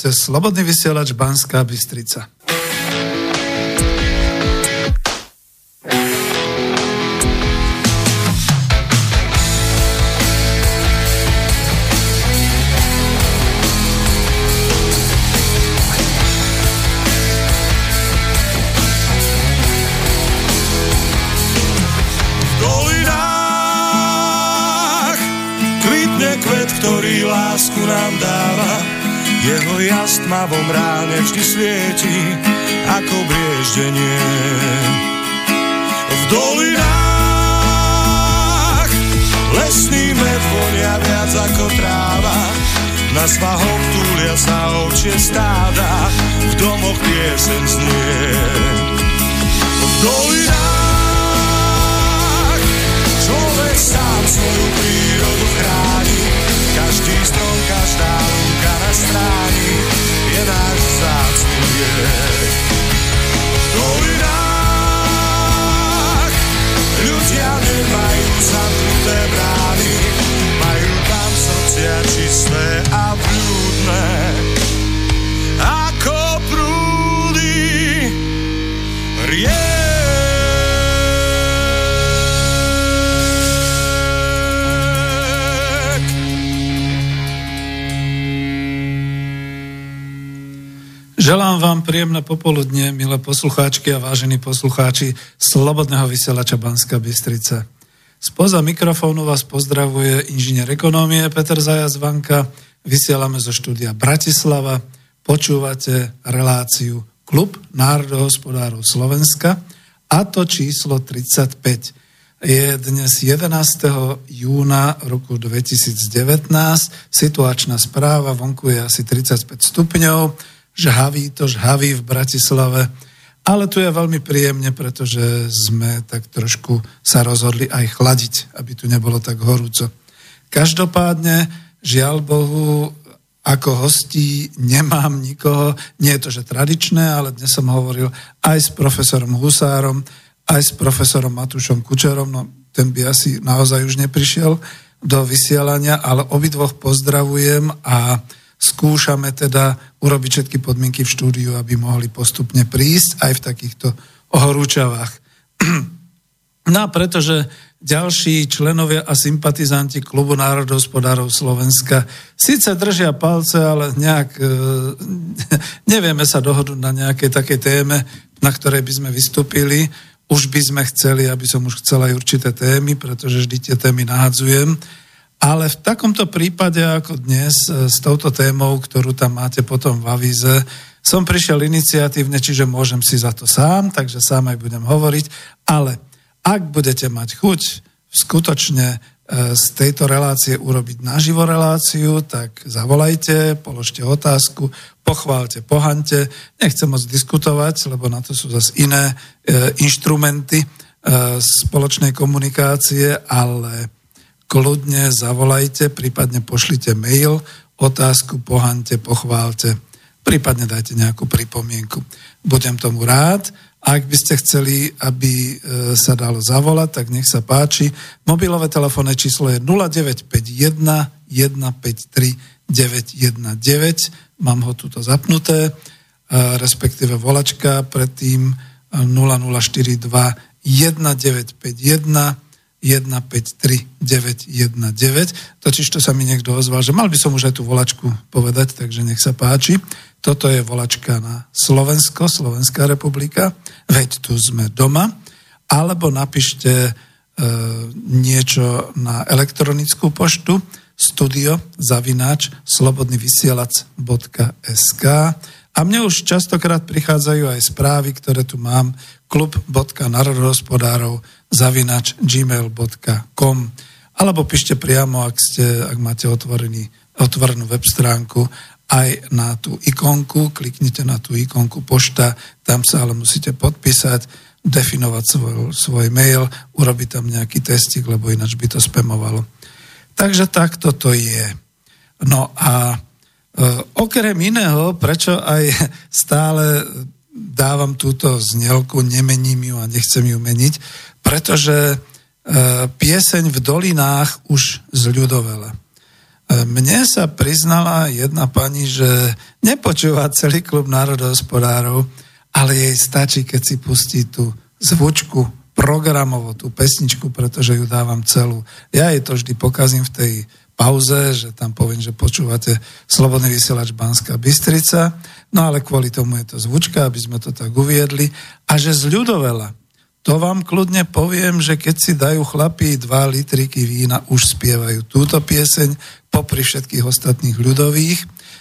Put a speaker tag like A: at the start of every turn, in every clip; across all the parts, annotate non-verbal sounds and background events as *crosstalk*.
A: Počúvate Slobodný vysielač Banská Bystrica.
B: Jeho jas tmavom ráne vždy svieti, ako brieždenie. V dolinách lesný med vonia viac ako tráva, na svahoch túlia sa ovčie stáda, v domoch piesen znie. V dolinách človek sám svoju prírodu chráni, každý strom, každá stráni je náš vzácný liek. V dolinách ľudia nemajú zamknuté brány, majú tam srdcia čisté a blúdne.
A: Vám príjemné popoludne, milé poslucháčky a vážení poslucháči Slobodného vysielača Banska Bystrica. Spoza mikrofónu vás pozdravuje inžinier ekonómie Peter Zajac Vanka. Vysielame zo štúdia Bratislava. Počúvate reláciu Klub národohospodárov Slovenska a to číslo 35 je dnes 11. júna roku 2019. Situačná správa, vonku je asi 35 stupňov žhavý, to žhavý v Bratislave. Ale tu je veľmi príjemne, pretože sme tak trošku sa rozhodli aj chladiť, aby tu nebolo tak horúco. Každopádne, žiaľ Bohu, ako hostí nemám nikoho, nie je to, že tradičné, ale dnes som hovoril aj s profesorom Husárom, aj s profesorom Matušom Kučerom, no ten by asi naozaj už neprišiel do vysielania, ale obidvoch pozdravujem a skúšame teda urobiť všetky podmienky v štúdiu, aby mohli postupne prísť aj v takýchto ohorúčavách. *clears throat* No a pretože ďalší členovia a sympatizanti Klubu národohospodárov Slovenska síce držia palce, ale nejak e, *laughs* nevieme sa dohodnúť na nejakej takej téme, na ktorej by sme vystúpili. Už by sme chceli, aby som už chcela aj určité témy, pretože vždy tie témy nahadzujem. Ale v takomto prípade ako dnes e, s touto témou, ktorú tam máte potom v avíze, som prišiel iniciatívne, čiže môžem si za to sám, takže sám aj budem hovoriť, ale ak budete mať chuť skutočne e, z tejto relácie urobiť naživo reláciu, tak zavolajte, položte otázku, pochválte, pohante. Nechcem moc diskutovať, lebo na to sú zase iné e, inštrumenty spoločnej komunikácie, ale kľudne zavolajte, prípadne pošlite mail, otázku, pohante, pochválte, prípadne dajte nejakú pripomienku. Budem tomu rád. Ak by ste chceli, aby e, sa dalo zavolať, tak nech sa páči. Mobilové telefónne číslo je 0951 153 919. Mám ho tuto zapnuté, respektíve volačka predtým 0042 1951 153919. Totiž to sa mi niekto ozval, že mal by som už aj tú volačku povedať, takže nech sa páči. Toto je volačka na Slovensko, Slovenská republika, veď tu sme doma, alebo napíšte e, niečo na elektronickú poštu studio zavináč slobodnyvysielac.sk a mne už častokrát prichádzajú aj správy, ktoré tu mám klub.narodohospodárov zavinač gmail.com alebo píšte priamo, ak, ste, ak máte otvorený, otvorenú web stránku aj na tú ikonku, kliknite na tú ikonku pošta, tam sa ale musíte podpísať, definovať svoj, svoj mail, urobiť tam nejaký testik, lebo ináč by to spamovalo. Takže takto to je. No a e, okrem iného, prečo aj stále dávam túto znelku, nemením ju a nechcem ju meniť, pretože e, pieseň v dolinách už zľudovela. E, mne sa priznala jedna pani, že nepočúva celý klub národohospodárov, ale jej stačí, keď si pustí tú zvučku programovo, tú pesničku, pretože ju dávam celú. Ja jej to vždy pokazím v tej pauze, že tam poviem, že počúvate Slobodný vysielač Banská Bystrica, no ale kvôli tomu je to zvučka, aby sme to tak uviedli, a že zľudovela to vám kľudne poviem, že keď si dajú chlapí 2 litriky vína, už spievajú túto pieseň popri všetkých ostatných ľudových,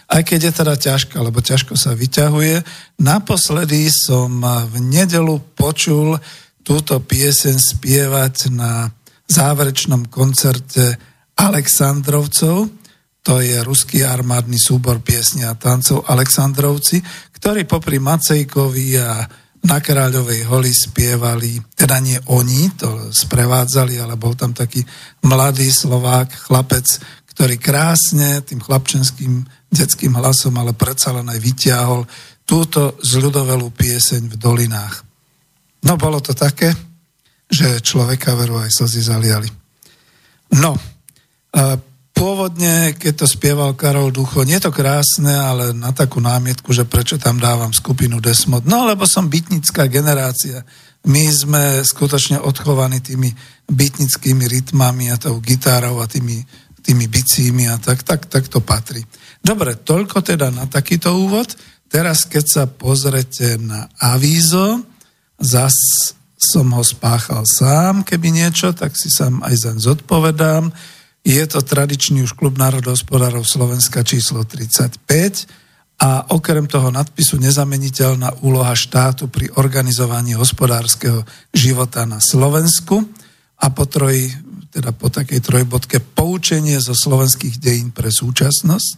A: aj keď je teda ťažká, lebo ťažko sa vyťahuje. Naposledy som v nedelu počul túto pieseň spievať na záverečnom koncerte Aleksandrovcov, to je ruský armádny súbor piesne a tancov Aleksandrovci, ktorý popri Macejkovi a na Kráľovej holi spievali, teda nie oni, to sprevádzali, ale bol tam taký mladý Slovák, chlapec, ktorý krásne tým chlapčenským detským hlasom, ale predsa len aj vyťahol túto zľudovelú pieseň v dolinách. No bolo to také, že človeka veru aj slzy zaliali. No, pôvodne, keď to spieval Karol Ducho, nie je to krásne, ale na takú námietku, že prečo tam dávam skupinu Desmod. No, lebo som bytnická generácia. My sme skutočne odchovaní tými bytnickými rytmami a tou gitárou a tými, tými bicími a tak, tak, tak to patrí. Dobre, toľko teda na takýto úvod. Teraz, keď sa pozrete na avízo, zas som ho spáchal sám, keby niečo, tak si sám aj zaň zodpovedám. Je to tradičný už klub národohospodárov Slovenska číslo 35 a okrem toho nadpisu nezameniteľná úloha štátu pri organizovaní hospodárskeho života na Slovensku a po troj, teda po takej trojbodke poučenie zo slovenských dejín pre súčasnosť. E,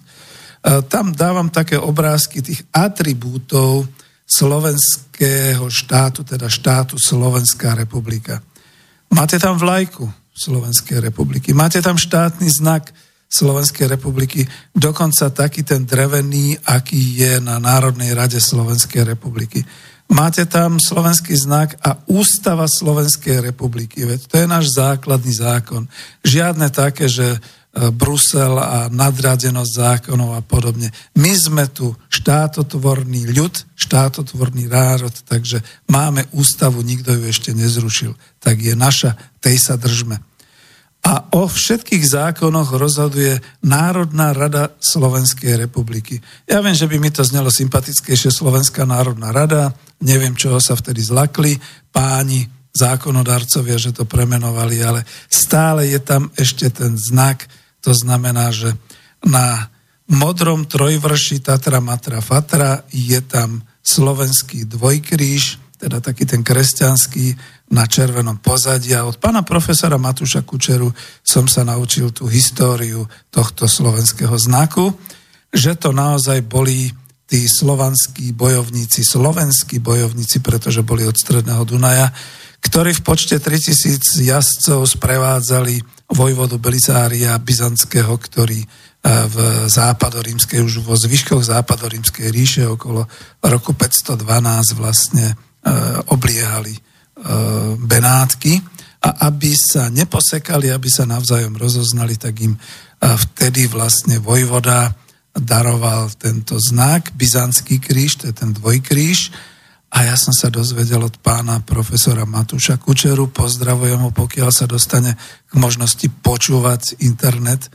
A: tam dávam také obrázky tých atribútov slovenského štátu, teda štátu Slovenská republika. Máte tam vlajku, Slovenskej republiky. Máte tam štátny znak Slovenskej republiky, dokonca taký ten drevený, aký je na Národnej rade Slovenskej republiky. Máte tam slovenský znak a ústava Slovenskej republiky. Veď to je náš základný zákon. Žiadne také, že Brusel a nadradenosť zákonov a podobne. My sme tu štátotvorný ľud, štátotvorný národ, takže máme ústavu, nikto ju ešte nezrušil. Tak je naša, tej sa držme a o všetkých zákonoch rozhoduje Národná rada Slovenskej republiky. Ja viem, že by mi to znelo sympatickejšie Slovenská národná rada, neviem, čoho sa vtedy zlakli páni zákonodarcovia, že to premenovali, ale stále je tam ešte ten znak, to znamená, že na modrom trojvrši Tatra Matra Fatra je tam slovenský dvojkríž, teda taký ten kresťanský na červenom pozadí. A od pána profesora Matúša Kučeru som sa naučil tú históriu tohto slovenského znaku, že to naozaj boli tí slovanskí bojovníci, slovenskí bojovníci, pretože boli od Stredného Dunaja, ktorí v počte 3000 jazdcov sprevádzali vojvodu Belisária Byzantského, ktorý e, v západorímskej, už vo zvyškoch západorímskej ríše okolo roku 512 vlastne e, obliehali E, Benátky a aby sa neposekali, aby sa navzájom rozoznali, tak im vtedy vlastne vojvoda daroval tento znak, byzantský kríž, to je ten dvojkríž. A ja som sa dozvedel od pána profesora Matúša Kučeru, pozdravujem ho, pokiaľ sa dostane k možnosti počúvať internet.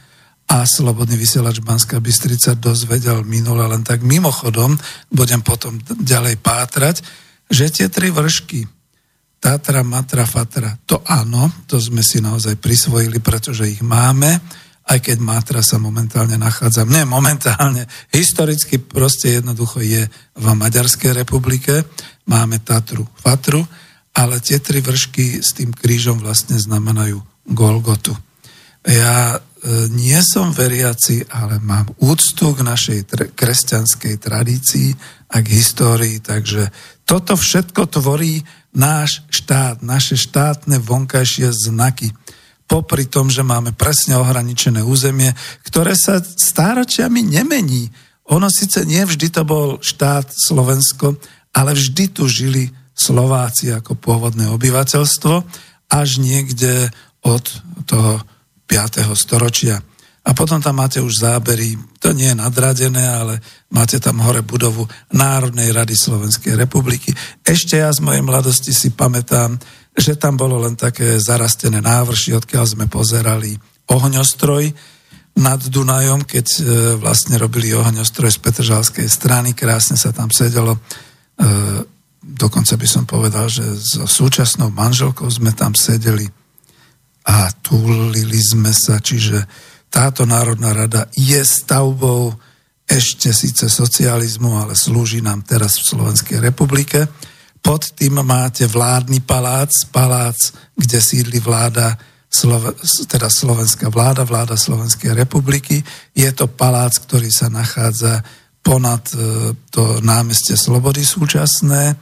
A: A Slobodný vysielač Banská Bystrica dozvedel minule len tak mimochodom, budem potom ďalej pátrať, že tie tri vršky, Tatra, Matra, Fatra, to áno, to sme si naozaj prisvojili, pretože ich máme, aj keď Matra sa momentálne nachádza, nie momentálne, historicky proste jednoducho je v Maďarskej republike, máme Tatru, Fatru, ale tie tri vršky s tým krížom vlastne znamenajú Golgotu. Ja e, nie som veriaci, ale mám úctu k našej tr- kresťanskej tradícii a k histórii, takže toto všetko tvorí náš štát, naše štátne vonkajšie znaky popri tom, že máme presne ohraničené územie, ktoré sa stáročiami nemení. Ono síce nie vždy to bol štát Slovensko, ale vždy tu žili Slováci ako pôvodné obyvateľstvo až niekde od toho 5. storočia. A potom tam máte už zábery, to nie je nadradené, ale máte tam hore budovu Národnej rady Slovenskej republiky. Ešte ja z mojej mladosti si pamätám, že tam bolo len také zarastené návrši, odkiaľ sme pozerali ohňostroj nad Dunajom, keď e, vlastne robili ohňostroj z Petržalskej strany, krásne sa tam sedelo. E, dokonca by som povedal, že so súčasnou manželkou sme tam sedeli a túlili sme sa, čiže táto Národná rada je stavbou ešte síce socializmu, ale slúži nám teraz v Slovenskej republike. Pod tým máte vládny palác, palác, kde sídli vláda, teda slovenská vláda, vláda Slovenskej republiky. Je to palác, ktorý sa nachádza ponad e, to námestie Slobody súčasné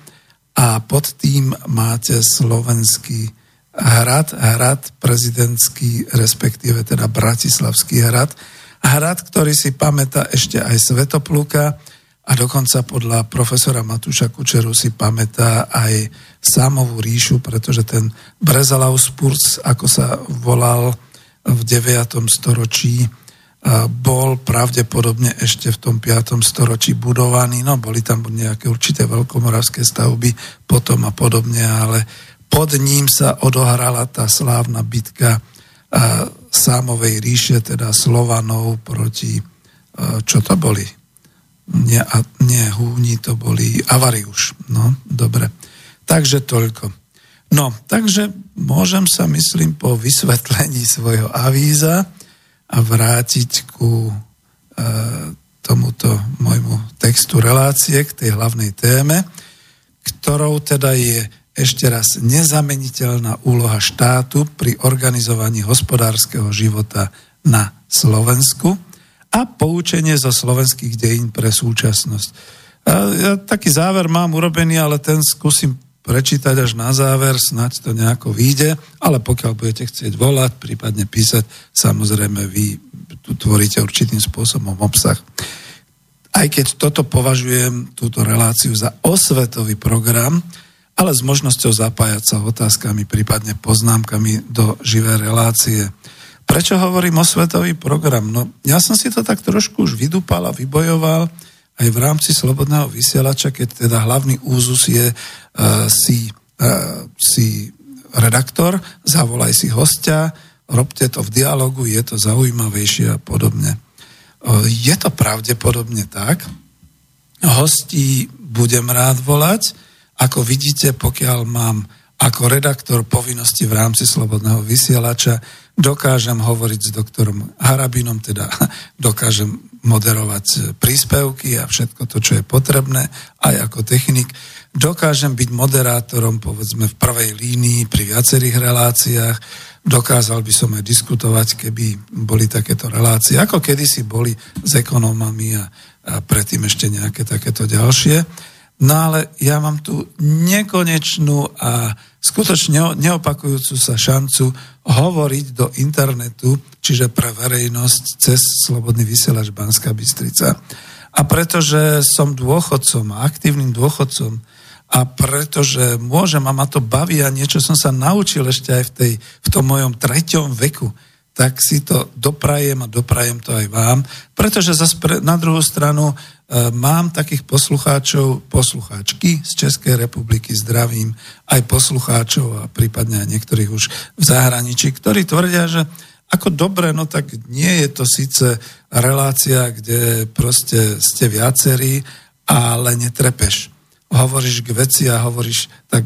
A: a pod tým máte slovenský hrad, hrad prezidentský, respektíve teda Bratislavský hrad. Hrad, ktorý si pamätá ešte aj Svetopluka, a dokonca podľa profesora Matúša Kučeru si pamätá aj Sámovú ríšu, pretože ten Brezalaus Purs, ako sa volal v 9. storočí, bol pravdepodobne ešte v tom 5. storočí budovaný, no boli tam nejaké určité veľkomoravské stavby potom a podobne, ale pod ním sa odohrala tá slávna bitka Sámovej ríše, teda Slovanov proti, čo to boli? Nie, nie húni, to boli avariuš. No, dobre. Takže toľko. No, takže môžem sa, myslím, po vysvetlení svojho avíza a vrátiť ku e, tomuto môjmu textu relácie, k tej hlavnej téme, ktorou teda je ešte raz nezameniteľná úloha štátu pri organizovaní hospodárskeho života na Slovensku a poučenie zo slovenských dejín pre súčasnosť. A ja taký záver mám urobený, ale ten skúsim prečítať až na záver, snať to nejako vyjde, ale pokiaľ budete chcieť volať, prípadne písať, samozrejme vy tu tvoríte určitým spôsobom obsah. Aj keď toto považujem, túto reláciu za osvetový program, ale s možnosťou zapájať sa otázkami, prípadne poznámkami do živé relácie. Prečo hovorím o svetový program? No, ja som si to tak trošku už vydúpal a vybojoval aj v rámci Slobodného vysielača, keď teda hlavný úzus je uh, si, uh, si redaktor, zavolaj si hostia, robte to v dialogu, je to zaujímavejšie a podobne. Uh, je to pravdepodobne tak. Hostí budem rád volať. Ako vidíte, pokiaľ mám ako redaktor povinnosti v rámci Slobodného vysielača, dokážem hovoriť s doktorom Harabinom, teda *laughs* dokážem moderovať príspevky a všetko to, čo je potrebné, aj ako technik. Dokážem byť moderátorom, povedzme, v prvej línii pri viacerých reláciách. Dokázal by som aj diskutovať, keby boli takéto relácie, ako kedysi boli s ekonómami a, a predtým ešte nejaké takéto ďalšie. No ale ja mám tu nekonečnú a skutočne neopakujúcu sa šancu hovoriť do internetu, čiže pre verejnosť cez Slobodný vysielač Banská Bystrica. A pretože som dôchodcom a aktívnym dôchodcom a pretože môžem a ma to baví a niečo som sa naučil ešte aj v, tej, v tom mojom treťom veku, tak si to doprajem a doprajem to aj vám, pretože zase pre, na druhú stranu mám takých poslucháčov, poslucháčky z Českej republiky, zdravím aj poslucháčov a prípadne aj niektorých už v zahraničí, ktorí tvrdia, že ako dobre, no tak nie je to síce relácia, kde proste ste viacerí, ale netrepeš. Hovoríš k veci a hovoríš tak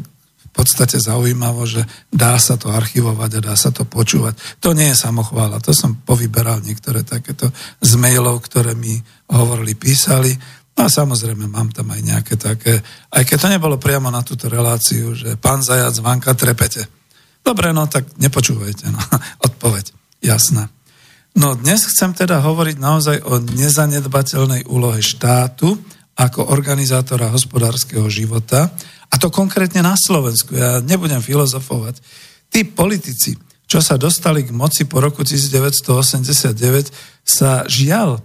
A: v podstate zaujímavo, že dá sa to archivovať a dá sa to počúvať. To nie je samochvála, to som povyberal niektoré takéto z mailov, ktoré mi hovorili, písali. No a samozrejme mám tam aj nejaké také, aj keď to nebolo priamo na túto reláciu, že pán Zajac, Vanka, trepete. Dobre, no tak nepočúvajte, no, *laughs* odpoveď, jasná. No dnes chcem teda hovoriť naozaj o nezanedbateľnej úlohe štátu ako organizátora hospodárskeho života a to konkrétne na Slovensku. Ja nebudem filozofovať. Tí politici, čo sa dostali k moci po roku 1989, sa žiaľ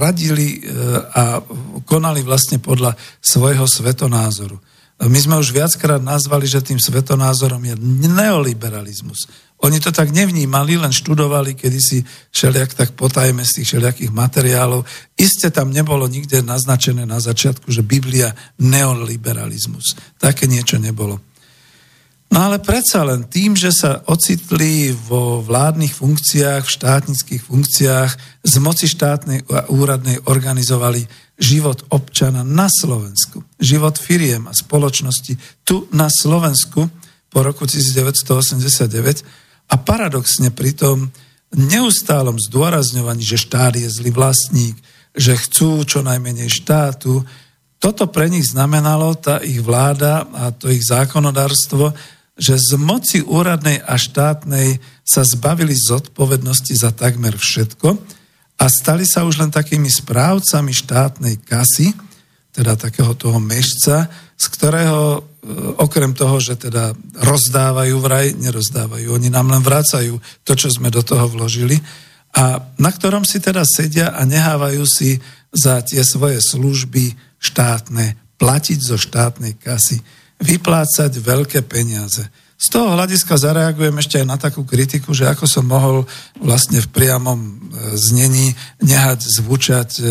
A: radili e, a konali vlastne podľa svojho svetonázoru. My sme už viackrát nazvali, že tým svetonázorom je neoliberalizmus. Oni to tak nevnímali, len študovali kedysi všelijak tak potajme z tých všelijakých materiálov. Isté tam nebolo nikde naznačené na začiatku, že Biblia neoliberalizmus. Také niečo nebolo. No ale predsa len tým, že sa ocitli vo vládnych funkciách, v štátnických funkciách, z moci štátnej a úradnej organizovali život občana na Slovensku, život firiem a spoločnosti tu na Slovensku po roku 1989 a paradoxne pri tom neustálom zdôrazňovaní, že štát je zlý vlastník, že chcú čo najmenej štátu, toto pre nich znamenalo, tá ich vláda a to ich zákonodárstvo, že z moci úradnej a štátnej sa zbavili zodpovednosti za takmer všetko a stali sa už len takými správcami štátnej kasy, teda takého toho mešca, z ktorého E, okrem toho, že teda rozdávajú vraj, nerozdávajú, oni nám len vracajú to, čo sme do toho vložili a na ktorom si teda sedia a nehávajú si za tie svoje služby štátne, platiť zo štátnej kasy, vyplácať veľké peniaze. Z toho hľadiska zareagujem ešte aj na takú kritiku, že ako som mohol vlastne v priamom e, znení nehať zvučať e,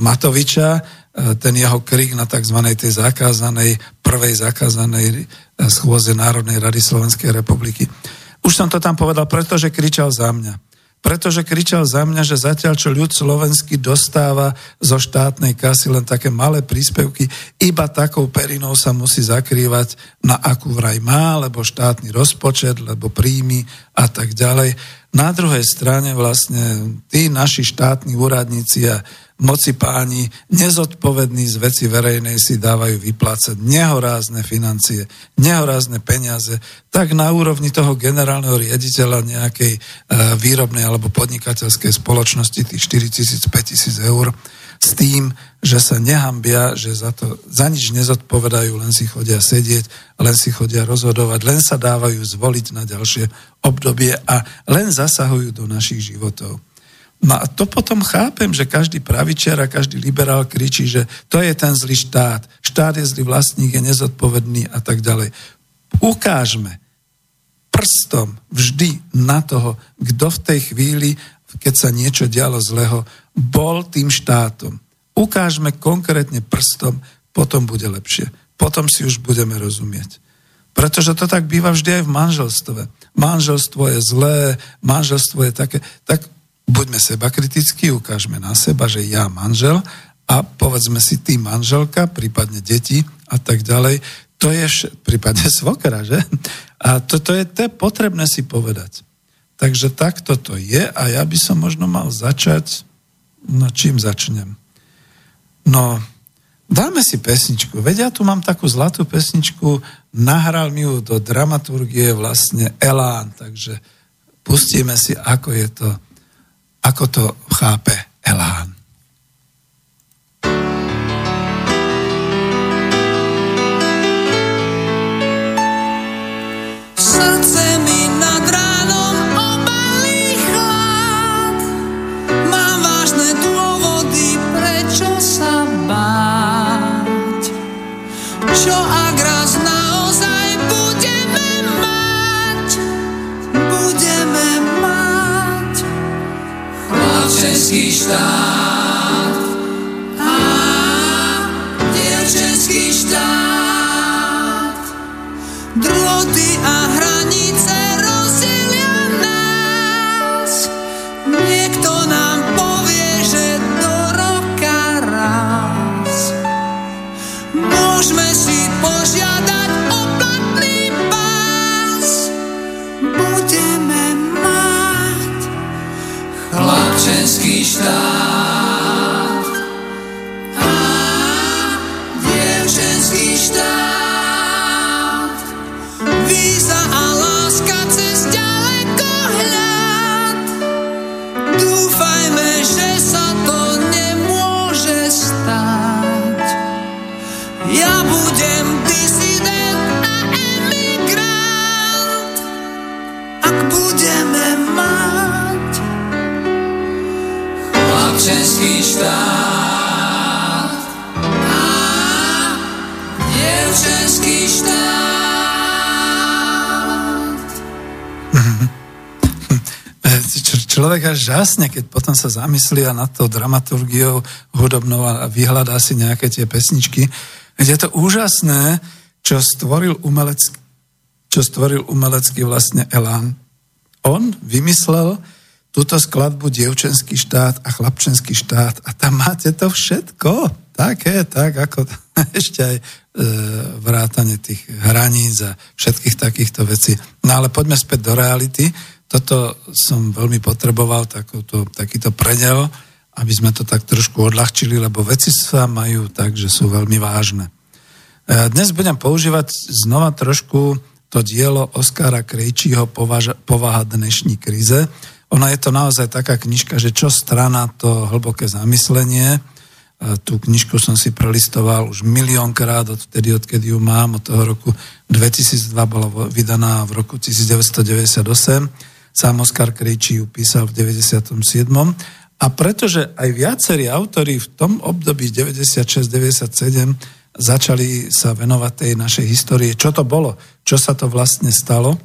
A: Matoviča, E, ten jeho krik na tzv. tej zakázanej, prvej zakázanej schôze Národnej rady Slovenskej republiky. Už som to tam povedal, pretože kričal za mňa. Pretože kričal za mňa, že zatiaľ, čo ľud slovenský dostáva zo štátnej kasy len také malé príspevky, iba takou perinou sa musí zakrývať, na akú vraj má, lebo štátny rozpočet, lebo príjmy a tak ďalej. Na druhej strane vlastne tí naši štátni úradníci a moci páni nezodpovední z veci verejnej si dávajú vyplácať nehorázne financie, nehorázne peniaze, tak na úrovni toho generálneho riaditeľa nejakej e, výrobnej alebo podnikateľskej spoločnosti tých 4 tisíc, 5 tisíc eur s tým, že sa nehambia, že za to za nič nezodpovedajú, len si chodia sedieť, len si chodia rozhodovať, len sa dávajú zvoliť na ďalšie obdobie a len zasahujú do našich životov. No a to potom chápem, že každý pravičiar a každý liberál kričí, že to je ten zlý štát. Štát je zlý vlastník, je nezodpovedný a tak ďalej. Ukážme prstom vždy na toho, kto v tej chvíli, keď sa niečo dialo zlého, bol tým štátom. Ukážme konkrétne prstom, potom bude lepšie. Potom si už budeme rozumieť. Pretože to tak býva vždy aj v manželstve. Manželstvo je zlé, manželstvo je také. Tak buďme seba kritickí, ukážme na seba, že ja manžel a povedzme si ty manželka, prípadne deti a tak ďalej. To je vš- prípadne *laughs* svokra, že? A toto je, to je potrebné si povedať. Takže takto to je a ja by som možno mal začať, no čím začnem? No, dáme si pesničku. Veď ja tu mám takú zlatú pesničku, nahral mi ju do dramaturgie vlastne Elán, takže pustíme si, ako je to ako to chápe Elán.
C: Srdce
D: štát. A dievčenský štát. Druhoty a hranice chlapčenský
A: človek až žasne, keď potom sa zamyslí a nad tou dramaturgiou hudobnou a vyhľadá si nejaké tie pesničky. Je to úžasné, čo stvoril umelec, čo stvoril umelecký vlastne Elán. On vymyslel túto skladbu Dievčenský štát a Chlapčenský štát a tam máte to všetko. Také, tak ako *laughs* ešte aj e, vrátanie tých hraníc a všetkých takýchto vecí. No ale poďme späť do reality. Toto som veľmi potreboval, takúto, takýto predel, aby sme to tak trošku odľahčili, lebo veci sa majú tak, že sú veľmi vážne. E, Dnes budem používať znova trošku to dielo Oskara Krejčího Povaha dnešní krize. Ona je to naozaj taká knižka, že čo strana to hlboké zamyslenie. E, Tú knižku som si prelistoval už miliónkrát od vtedy, odkedy ju mám, od toho roku 2002 bola vydaná v roku 1998. Sám Oskar Krejčí ju písal v 97. A pretože aj viacerí autori v tom období 96-97 začali sa venovať tej našej histórie, čo to bolo, čo sa to vlastne stalo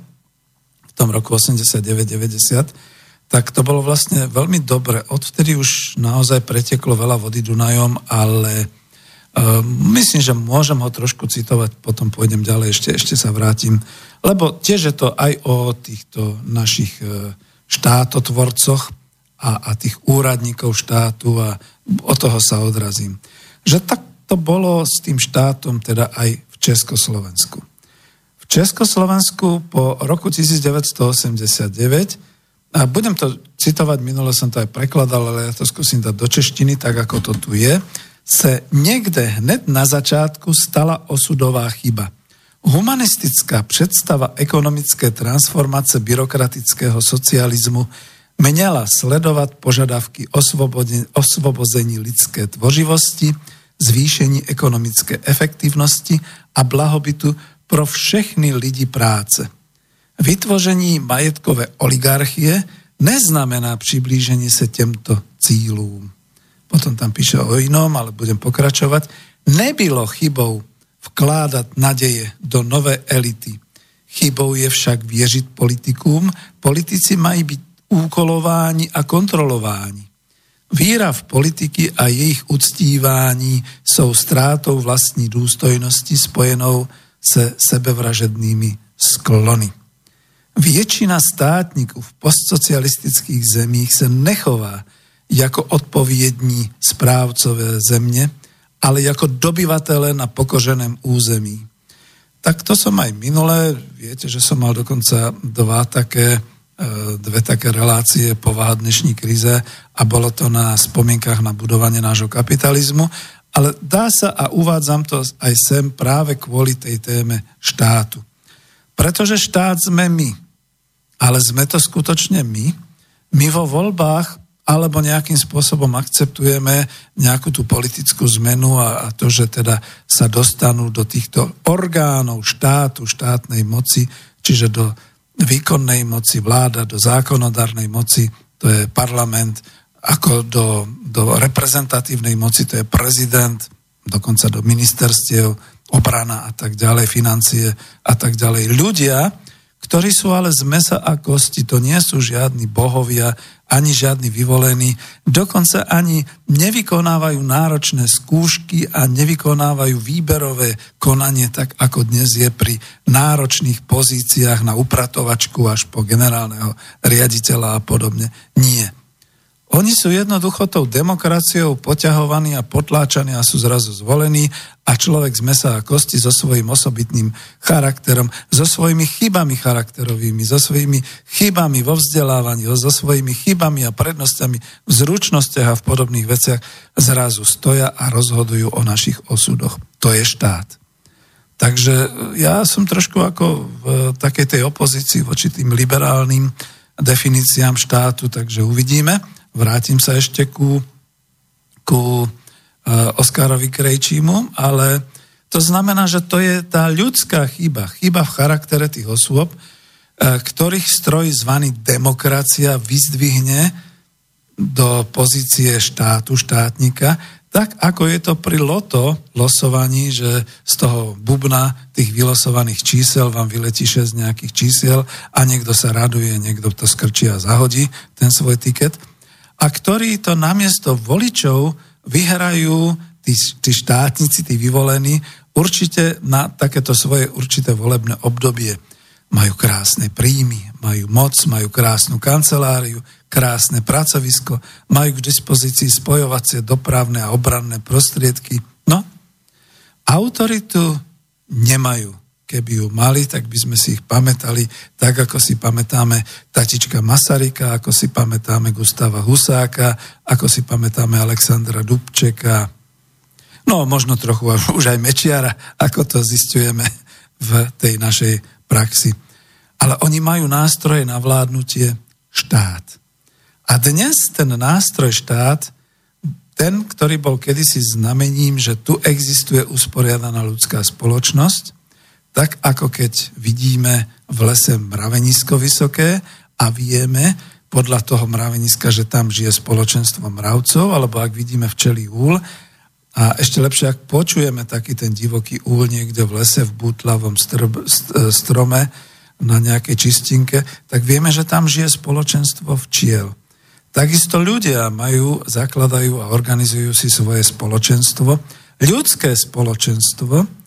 A: v tom roku 89-90, tak to bolo vlastne veľmi dobre. Odvtedy už naozaj preteklo veľa vody Dunajom, ale uh, myslím, že môžem ho trošku citovať, potom pôjdem ďalej, ešte, ešte sa vrátim. Lebo tiež je to aj o týchto našich uh, štátotvorcoch a, a tých úradníkov štátu a od toho sa odrazím. Že tak to bolo s tým štátom teda aj v Československu. V Československu po roku 1989, a budem to citovať, minule som to aj prekladal, ale ja to skúsim dať do češtiny, tak ako to tu je, se niekde hned na začátku stala osudová chyba. Humanistická představa ekonomické transformace byrokratického socializmu měla sledovat požadavky osvobození lidské tvořivosti, zvýšení ekonomické efektivnosti a blahobytu pro všechny lidi práce. Vytvoření majetkové oligarchie neznamená přiblížení se těmto cílům. Potom tam píše o inom, ale budem pokračovať. Nebylo chybou vkládat nadeje do nové elity. Chybou je však věřit politikům. Politici mají být úkolováni a kontrolováni. Víra v politiky a jejich uctívání jsou ztrátou vlastní důstojnosti spojenou se sebevražednými sklony. Většina státníků v postsocialistických zemích se nechová jako odpovědní správcové země, ale jako dobyvatele na pokoženém území. Tak to som aj minule, viete, že som mal dokonca dva také, e, dve také relácie povaha dnešní krize a bolo to na spomienkach na budovanie nášho kapitalizmu, ale dá sa a uvádzam to aj sem práve kvôli tej téme štátu. Pretože štát sme my, ale sme to skutočne my. My vo voľbách alebo nejakým spôsobom akceptujeme nejakú tú politickú zmenu a, a to, že teda sa dostanú do týchto orgánov štátu, štátnej moci, čiže do výkonnej moci vláda, do zákonodárnej moci, to je parlament, ako do, do reprezentatívnej moci, to je prezident, dokonca do ministerstiev, obrana a tak ďalej, financie a tak ďalej. Ľudia, ktorí sú ale z mesa a kosti. To nie sú žiadni bohovia, ani žiadni vyvolení. Dokonca ani nevykonávajú náročné skúšky a nevykonávajú výberové konanie, tak ako dnes je pri náročných pozíciách na upratovačku až po generálneho riaditeľa a podobne. Nie. Oni sú jednoducho tou demokraciou poťahovaní a potláčaní a sú zrazu zvolení a človek z mesa a kosti so svojím osobitným charakterom, so svojimi chybami charakterovými, so svojimi chybami vo vzdelávaní, so svojimi chybami a prednosťami v zručnostiach a v podobných veciach zrazu stoja a rozhodujú o našich osudoch. To je štát. Takže ja som trošku ako v takej tej opozícii voči tým liberálnym definíciám štátu, takže uvidíme. Vrátim sa ešte ku, ku uh, Oskarovi Krejčímu, ale to znamená, že to je tá ľudská chyba, chyba v charaktere tých osôb, uh, ktorých stroj zvaný demokracia vyzdvihne do pozície štátu, štátnika, tak ako je to pri loto losovaní, že z toho bubna tých vylosovaných čísel vám vyletí 6 nejakých čísel a niekto sa raduje, niekto to skrčí a zahodí ten svoj tiket a ktorí to namiesto voličov vyhrajú tí, tí štátnici, tí vyvolení, určite na takéto svoje určité volebné obdobie. Majú krásne príjmy, majú moc, majú krásnu kanceláriu, krásne pracovisko, majú k dispozícii spojovacie dopravné a obranné prostriedky. No, autoritu nemajú. Keby ju mali, tak by sme si ich pamätali tak, ako si pamätáme tatička Masarika, ako si pamätáme Gustava Husáka, ako si pamätáme Alexandra Dubčeka, no možno trochu už aj Mečiara, ako to zistujeme v tej našej praxi. Ale oni majú nástroje na vládnutie štát. A dnes ten nástroj štát, ten, ktorý bol kedysi znamením, že tu existuje usporiadaná ľudská spoločnosť, tak ako keď vidíme v lese mravenisko vysoké a vieme podľa toho mraveniska, že tam žije spoločenstvo mravcov, alebo ak vidíme včelý úl, a ešte lepšie, ak počujeme taký ten divoký úl niekde v lese, v butlavom strb, strome, na nejakej čistinke, tak vieme, že tam žije spoločenstvo včiel. Takisto ľudia majú, zakladajú a organizujú si svoje spoločenstvo, ľudské spoločenstvo,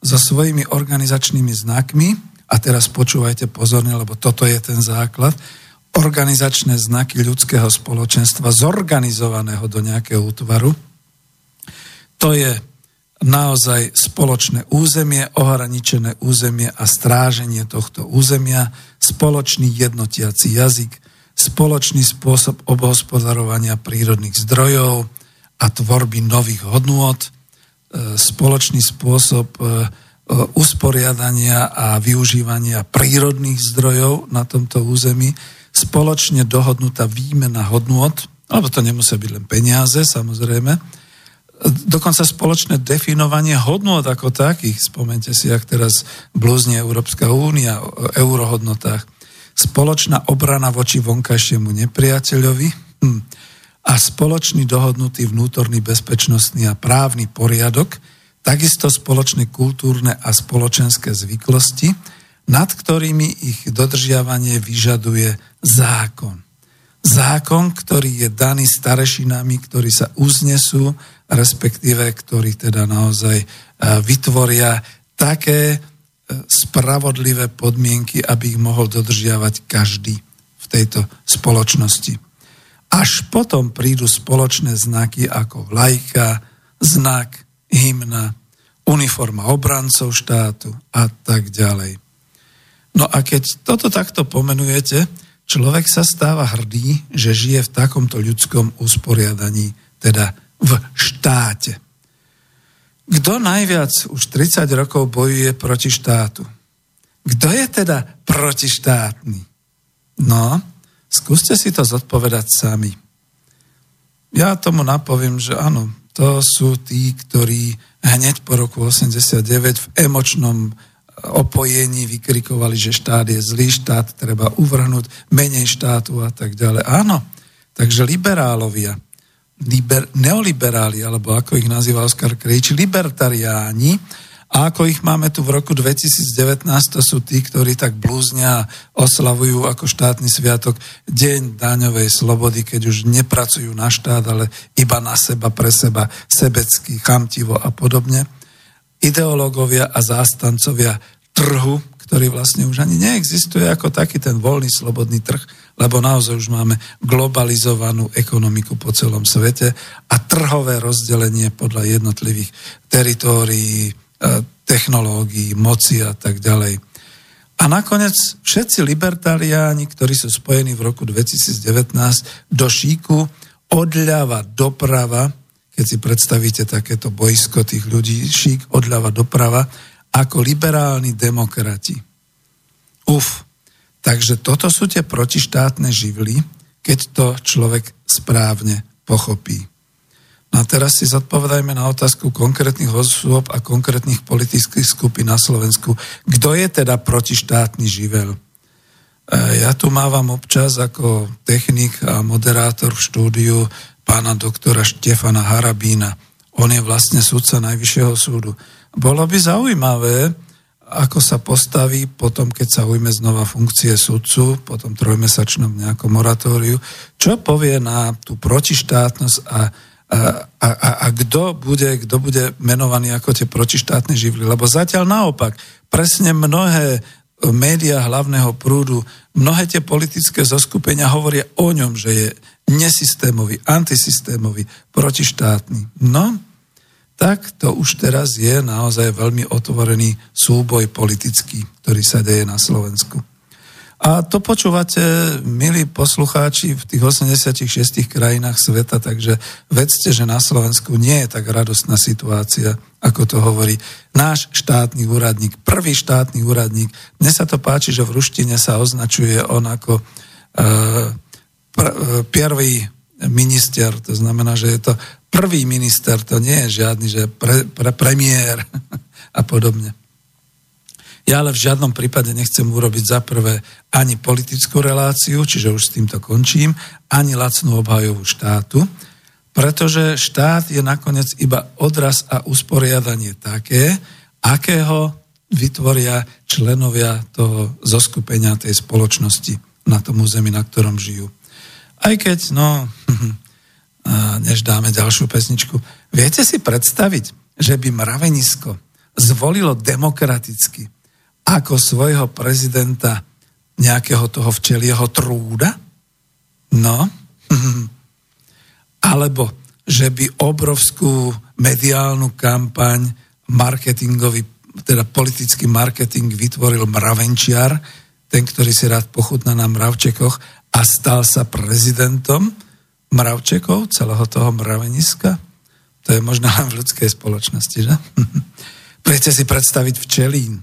A: so svojimi organizačnými znakmi, a teraz počúvajte pozorne, lebo toto je ten základ, organizačné znaky ľudského spoločenstva zorganizovaného do nejakého útvaru. To je naozaj spoločné územie, ohraničené územie a stráženie tohto územia, spoločný jednotiaci jazyk, spoločný spôsob obhospodarovania prírodných zdrojov a tvorby nových hodnôt, spoločný spôsob e, e, usporiadania a využívania prírodných zdrojov na tomto území, spoločne dohodnutá výmena hodnôt, alebo to nemusia byť len peniaze, samozrejme, dokonca spoločné definovanie hodnôt ako takých, spomente si, ak teraz blúzne Európska únia o eurohodnotách, spoločná obrana voči vonkajšiemu nepriateľovi, hm, a spoločný dohodnutý vnútorný bezpečnostný a právny poriadok, takisto spoločné kultúrne a spoločenské zvyklosti, nad ktorými ich dodržiavanie vyžaduje zákon. Zákon, ktorý je daný starešinami, ktorí sa uznesú, respektíve ktorí teda naozaj e, vytvoria také e, spravodlivé podmienky, aby ich mohol dodržiavať každý v tejto spoločnosti. Až potom prídu spoločné znaky ako vlajka, znak, hymna, uniforma obrancov štátu a tak ďalej. No a keď toto takto pomenujete, človek sa stáva hrdý, že žije v takomto ľudskom usporiadaní, teda v štáte. Kto najviac už 30 rokov bojuje proti štátu? Kto je teda protištátny? No, Skúste si to zodpovedať sami. Ja tomu napoviem, že áno, to sú tí, ktorí hneď po roku 89 v emočnom opojení vykrikovali, že štát je zlý, štát treba uvrhnúť, menej štátu a tak ďalej. Áno, takže liberálovia, liber, neoliberáli, alebo ako ich nazýva Oskar Krejči, libertariáni A ako ich máme tu v roku 2019, to sú tí, ktorí tak blúznia oslavujú ako štátny sviatok Deň daňovej slobody, keď už nepracujú na štát, ale iba na seba, pre seba, sebecky, chamtivo a podobne. Ideológovia a zástancovia trhu, ktorý vlastne už ani neexistuje ako taký ten voľný, slobodný trh, lebo naozaj už máme globalizovanú ekonomiku po celom svete a trhové rozdelenie podľa jednotlivých teritórií, technológií, moci a tak ďalej. A nakoniec všetci libertariáni, ktorí sú spojení v roku 2019 do šíku odľava doprava, keď si predstavíte takéto boisko tých ľudí, šík odľava doprava, ako liberálni demokrati. Uf, Takže toto sú tie protištátne živly, keď to človek správne pochopí. No a teraz si zodpovedajme na otázku konkrétnych osôb a konkrétnych politických skupín na Slovensku. Kto je teda protištátny živel? E, ja tu mávam občas ako technik a moderátor v štúdiu pána doktora Štefana Harabína. On je vlastne sudca Najvyššieho súdu. Bolo by zaujímavé, ako sa postaví potom, keď sa ujme znova funkcie sudcu, po tom trojmesačnom nejakom moratóriu, čo povie na tú protištátnosť a, a, a, a, kto bude, kto bude menovaný ako tie protištátne živly. Lebo zatiaľ naopak, presne mnohé médiá hlavného prúdu, mnohé tie politické zoskupenia hovoria o ňom, že je nesystémový, antisystémový, protištátny. No, tak to už teraz je naozaj veľmi otvorený súboj politický, ktorý sa deje na Slovensku. A to počúvate, milí poslucháči, v tých 86 krajinách sveta, takže vedzte, že na Slovensku nie je tak radostná situácia, ako to hovorí náš štátny úradník, prvý štátny úradník. Mne sa to páči, že v ruštine sa označuje on ako uh, pr- e, prvý minister, to znamená, že je to prvý minister, to nie je žiadny, že pre, pre, premiér *laughs* a podobne. Ja ale v žiadnom prípade nechcem urobiť za prvé ani politickú reláciu, čiže už s týmto končím, ani lacnú obhajovú štátu, pretože štát je nakoniec iba odraz a usporiadanie také, akého vytvoria členovia toho zoskupenia tej spoločnosti na tom území, na ktorom žijú. Aj keď, no, *laughs* než dáme ďalšiu pesničku. Viete si predstaviť, že by Mravenisko zvolilo demokraticky ako svojho prezidenta nejakého toho včelieho trúda? No. *laughs* Alebo že by obrovskú mediálnu kampaň marketingový, teda politický marketing vytvoril mravenčiar, ten, ktorý si rád pochutná na mravčekoch a stal sa prezidentom, mravčekov, celého toho mraveniska. To je možno len v ľudskej spoločnosti, že? *laughs* Prejte si predstaviť včelín,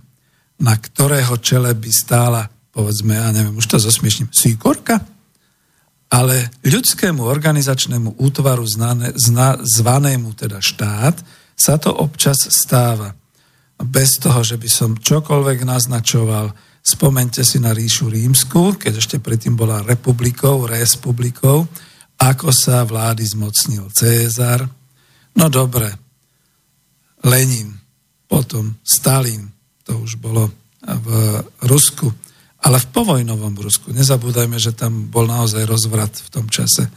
A: na ktorého čele by stála, povedzme, ja neviem, už to zosmiešním, síkorka, ale ľudskému organizačnému útvaru znané, zna, zvanému teda štát sa to občas stáva. Bez toho, že by som čokoľvek naznačoval, spomente si na ríšu rímsku, keď ešte predtým bola republikou, respublikou, ako sa vlády zmocnil Cézar. No dobre, Lenin, potom Stalin, to už bolo v Rusku, ale v povojnovom Rusku. Nezabúdajme, že tam bol naozaj rozvrat v tom čase.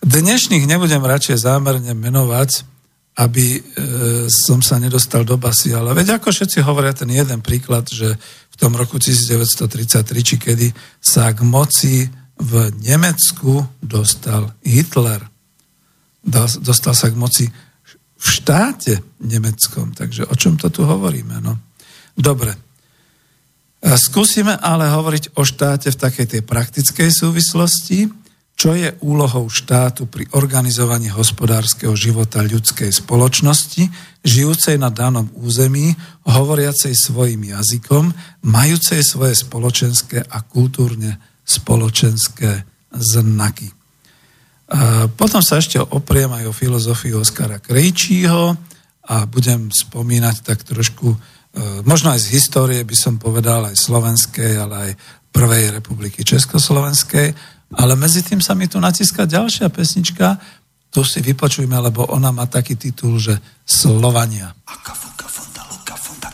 A: Dnešných nebudem radšej zámerne menovať, aby e, som sa nedostal do basy, ale veď ako všetci hovoria ten jeden príklad, že v tom roku 1933, či kedy sa k moci v Nemecku dostal Hitler. Dostal sa k moci v štáte nemeckom. Takže o čom to tu hovoríme? No? Dobre. Skúsime ale hovoriť o štáte v takej tej praktickej súvislosti, čo je úlohou štátu pri organizovaní hospodárskeho života ľudskej spoločnosti, žijúcej na danom území, hovoriacej svojim jazykom, majúcej svoje spoločenské a kultúrne spoločenské znaky. Potom sa ešte opriem aj o filozofii Oskara Krejčího a budem spomínať tak trošku, možno aj z histórie by som povedal, aj slovenskej, ale aj Prvej republiky Československej, ale medzi tým sa mi tu natíska ďalšia pesnička, tu si vypočujme, lebo ona má taký titul, že Slovania. Akafunka, funda, luka, funda,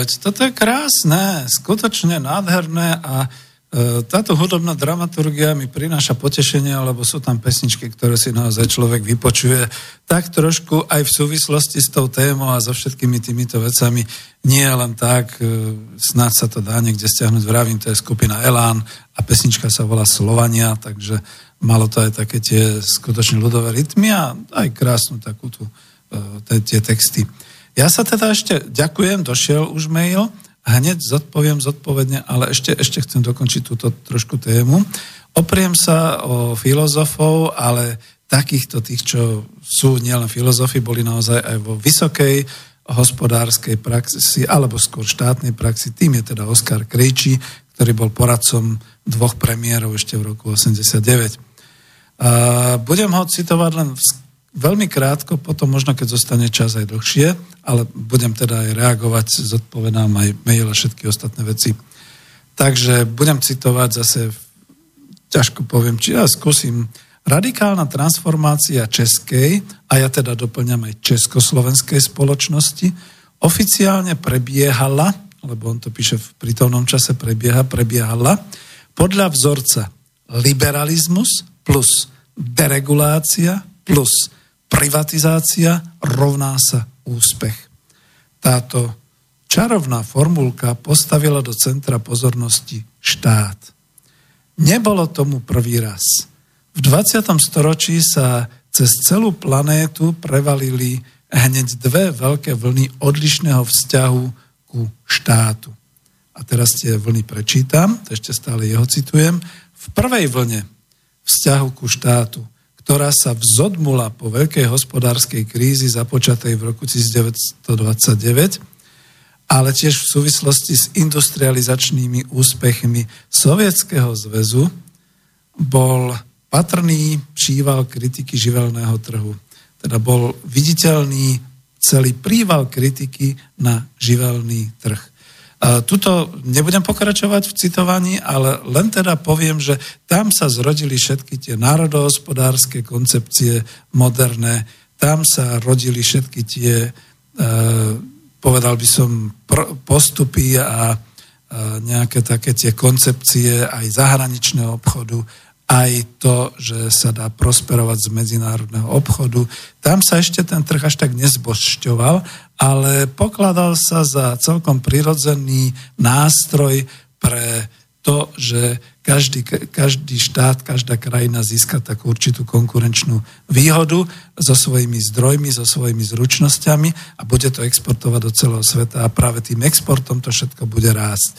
A: veď toto je krásne, skutočne nádherné a e, táto hudobná dramaturgia mi prináša potešenie, lebo sú tam pesničky, ktoré si naozaj človek vypočuje tak trošku aj v súvislosti s tou témou a so všetkými týmito vecami. Nie len tak, e, snáď sa to dá niekde stiahnuť, vravím, to je skupina Elán a pesnička sa volá Slovania, takže malo to aj také tie skutočne ľudové rytmy a aj krásnu takú tú, e, tie texty. Ja sa teda ešte ďakujem, došiel už mail, hneď zodpoviem zodpovedne, ale ešte, ešte chcem dokončiť túto trošku tému. Opriem sa o filozofov, ale takýchto tých, čo sú nielen filozofi, boli naozaj aj vo vysokej hospodárskej praxi, alebo skôr štátnej praxi. Tým je teda Oskar Krejčí, ktorý bol poradcom dvoch premiérov ešte v roku 89. A budem ho citovať len v Veľmi krátko, potom možno keď zostane čas aj dlhšie, ale budem teda aj reagovať, zodpovedám aj mail a všetky ostatné veci. Takže budem citovať zase, ťažko poviem, či ja skúsim, radikálna transformácia českej, a ja teda doplňam aj československej spoločnosti, oficiálne prebiehala, lebo on to píše v prítomnom čase prebieha, prebiehala, podľa vzorca liberalizmus plus deregulácia plus privatizácia rovná sa úspech. Táto čarovná formulka postavila do centra pozornosti štát. Nebolo tomu prvý raz. V 20. storočí sa cez celú planétu prevalili hneď dve veľké vlny odlišného vzťahu ku štátu. A teraz tie vlny prečítam, to ešte stále jeho citujem. V prvej vlne vzťahu ku štátu ktorá sa vzodmula po veľkej hospodárskej krízi započatej v roku 1929, ale tiež v súvislosti s industrializačnými úspechmi Sovietskeho zväzu bol patrný příval kritiky živelného trhu. Teda bol viditeľný celý príval kritiky na živelný trh. Tuto nebudem pokračovať v citovaní, ale len teda poviem, že tam sa zrodili všetky tie národohospodárske koncepcie moderné, tam sa rodili všetky tie, e, povedal by som, postupy a nejaké také tie koncepcie aj zahraničného obchodu, aj to, že sa dá prosperovať z medzinárodného obchodu. Tam sa ešte ten trh až tak nezbošťoval, ale pokladal sa za celkom prirodzený nástroj pre to, že každý, každý štát, každá krajina získa takú určitú konkurenčnú výhodu so svojimi zdrojmi, so svojimi zručnosťami a bude to exportovať do celého sveta a práve tým exportom to všetko bude rásť.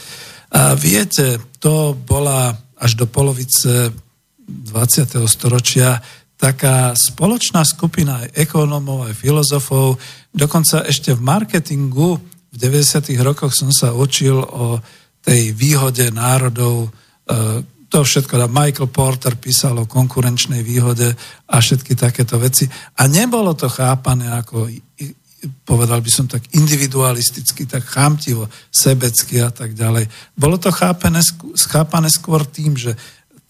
A: A viete, to bola až do polovice 20. storočia taká spoločná skupina aj ekonómov, aj filozofov, dokonca ešte v marketingu v 90. rokoch som sa učil o tej výhode národov, e, to všetko, Michael Porter písal o konkurenčnej výhode a všetky takéto veci. A nebolo to chápané ako, povedal by som tak individualisticky, tak chámtivo, sebecky a tak ďalej. Bolo to chápané, skôr tým, že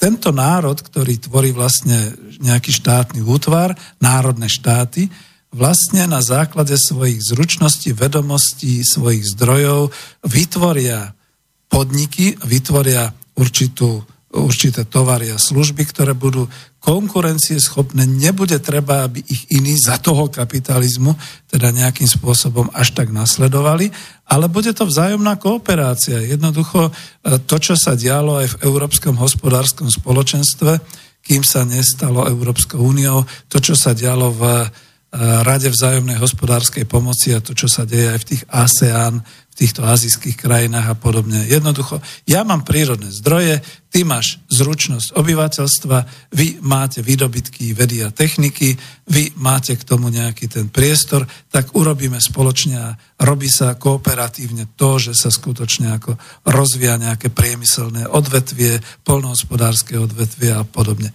A: tento národ, ktorý tvorí vlastne nejaký štátny útvar, národné štáty, vlastne na základe svojich zručností, vedomostí, svojich zdrojov vytvoria podniky, vytvoria určitú určité tovary a služby, ktoré budú konkurencieschopné. Nebude treba, aby ich iní za toho kapitalizmu teda nejakým spôsobom až tak nasledovali, ale bude to vzájomná kooperácia. Jednoducho e, to, čo sa dialo aj v Európskom hospodárskom spoločenstve, kým sa nestalo Európskou úniou, to, čo sa dialo v Rade vzájomnej hospodárskej pomoci a to, čo sa deje aj v tých ASEAN, v týchto azijských krajinách a podobne. Jednoducho, ja mám prírodné zdroje, ty máš zručnosť obyvateľstva, vy máte výdobytky vedy a techniky, vy máte k tomu nejaký ten priestor, tak urobíme spoločne a robí sa kooperatívne to, že sa skutočne ako rozvíja nejaké priemyselné odvetvie, polnohospodárske odvetvie a podobne.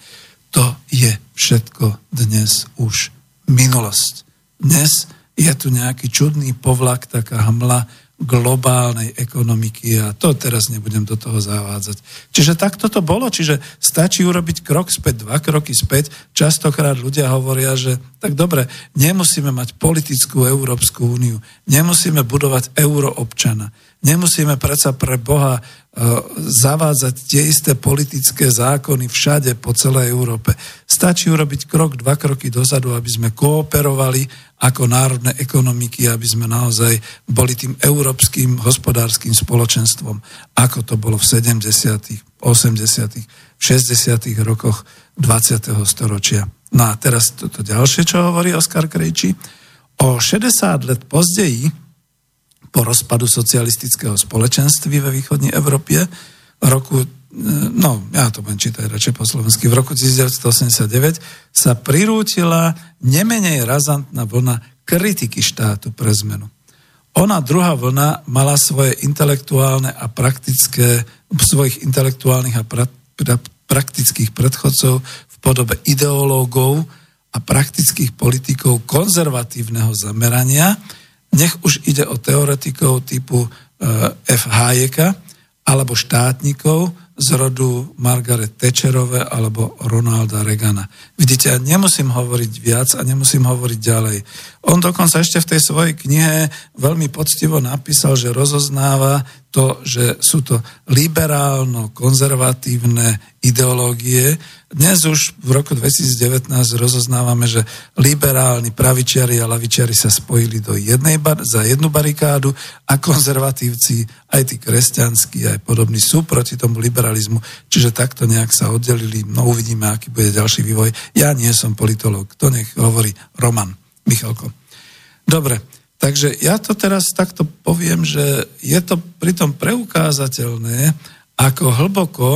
A: To je všetko dnes už minulosť. Dnes je tu nejaký čudný povlak, taká hmla, globálnej ekonomiky a to teraz nebudem do toho zavádzať. Čiže takto to bolo, čiže stačí urobiť krok späť, dva kroky späť. Častokrát ľudia hovoria, že tak dobre, nemusíme mať politickú Európsku úniu, nemusíme budovať euroobčana, nemusíme predsa pre Boha E, zavádzať tie isté politické zákony všade po celej Európe. Stačí urobiť krok, dva kroky dozadu, aby sme kooperovali ako národné ekonomiky, aby sme naozaj boli tým európskym hospodárskym spoločenstvom, ako to bolo v 70., 80., 60. rokoch 20. storočia. No a teraz toto ďalšie, čo hovorí Oskar Krejči. O 60 let pozdeji po rozpadu socialistického spoločenství ve východnej Európe roku, no ja to budem čítať radšej po slovensky, v roku 1989 sa prirútila nemenej razantná vlna kritiky štátu pre zmenu. Ona druhá vlna mala svoje intelektuálne a praktické, svojich intelektuálnych a pra, pra, praktických predchodcov v podobe ideológov a praktických politikov konzervatívneho zamerania, nech už ide o teoretikov typu e, F. Hayeka alebo štátnikov z rodu Margaret Thatcherove alebo Ronalda Reagana. Vidíte, ja nemusím hovoriť viac a nemusím hovoriť ďalej. On dokonca ešte v tej svojej knihe veľmi poctivo napísal, že rozoznáva to, že sú to liberálno-konzervatívne ideológie. Dnes už v roku 2019 rozoznávame, že liberálni pravičiari a lavičiari sa spojili do jednej bar- za jednu barikádu a konzervatívci, aj tí kresťanskí, aj podobní sú proti tomu liberalizmu. Čiže takto nejak sa oddelili. No uvidíme, aký bude ďalší vývoj. Ja nie som politolog. To nech hovorí Roman Michalko. Dobre, takže ja to teraz takto poviem, že je to pritom preukázateľné, ako hlboko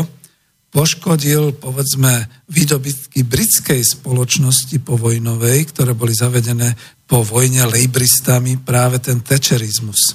A: poškodil, povedzme, výdobytky britskej spoločnosti povojnovej, ktoré boli zavedené po vojne lejbristami, práve ten tečerizmus. E,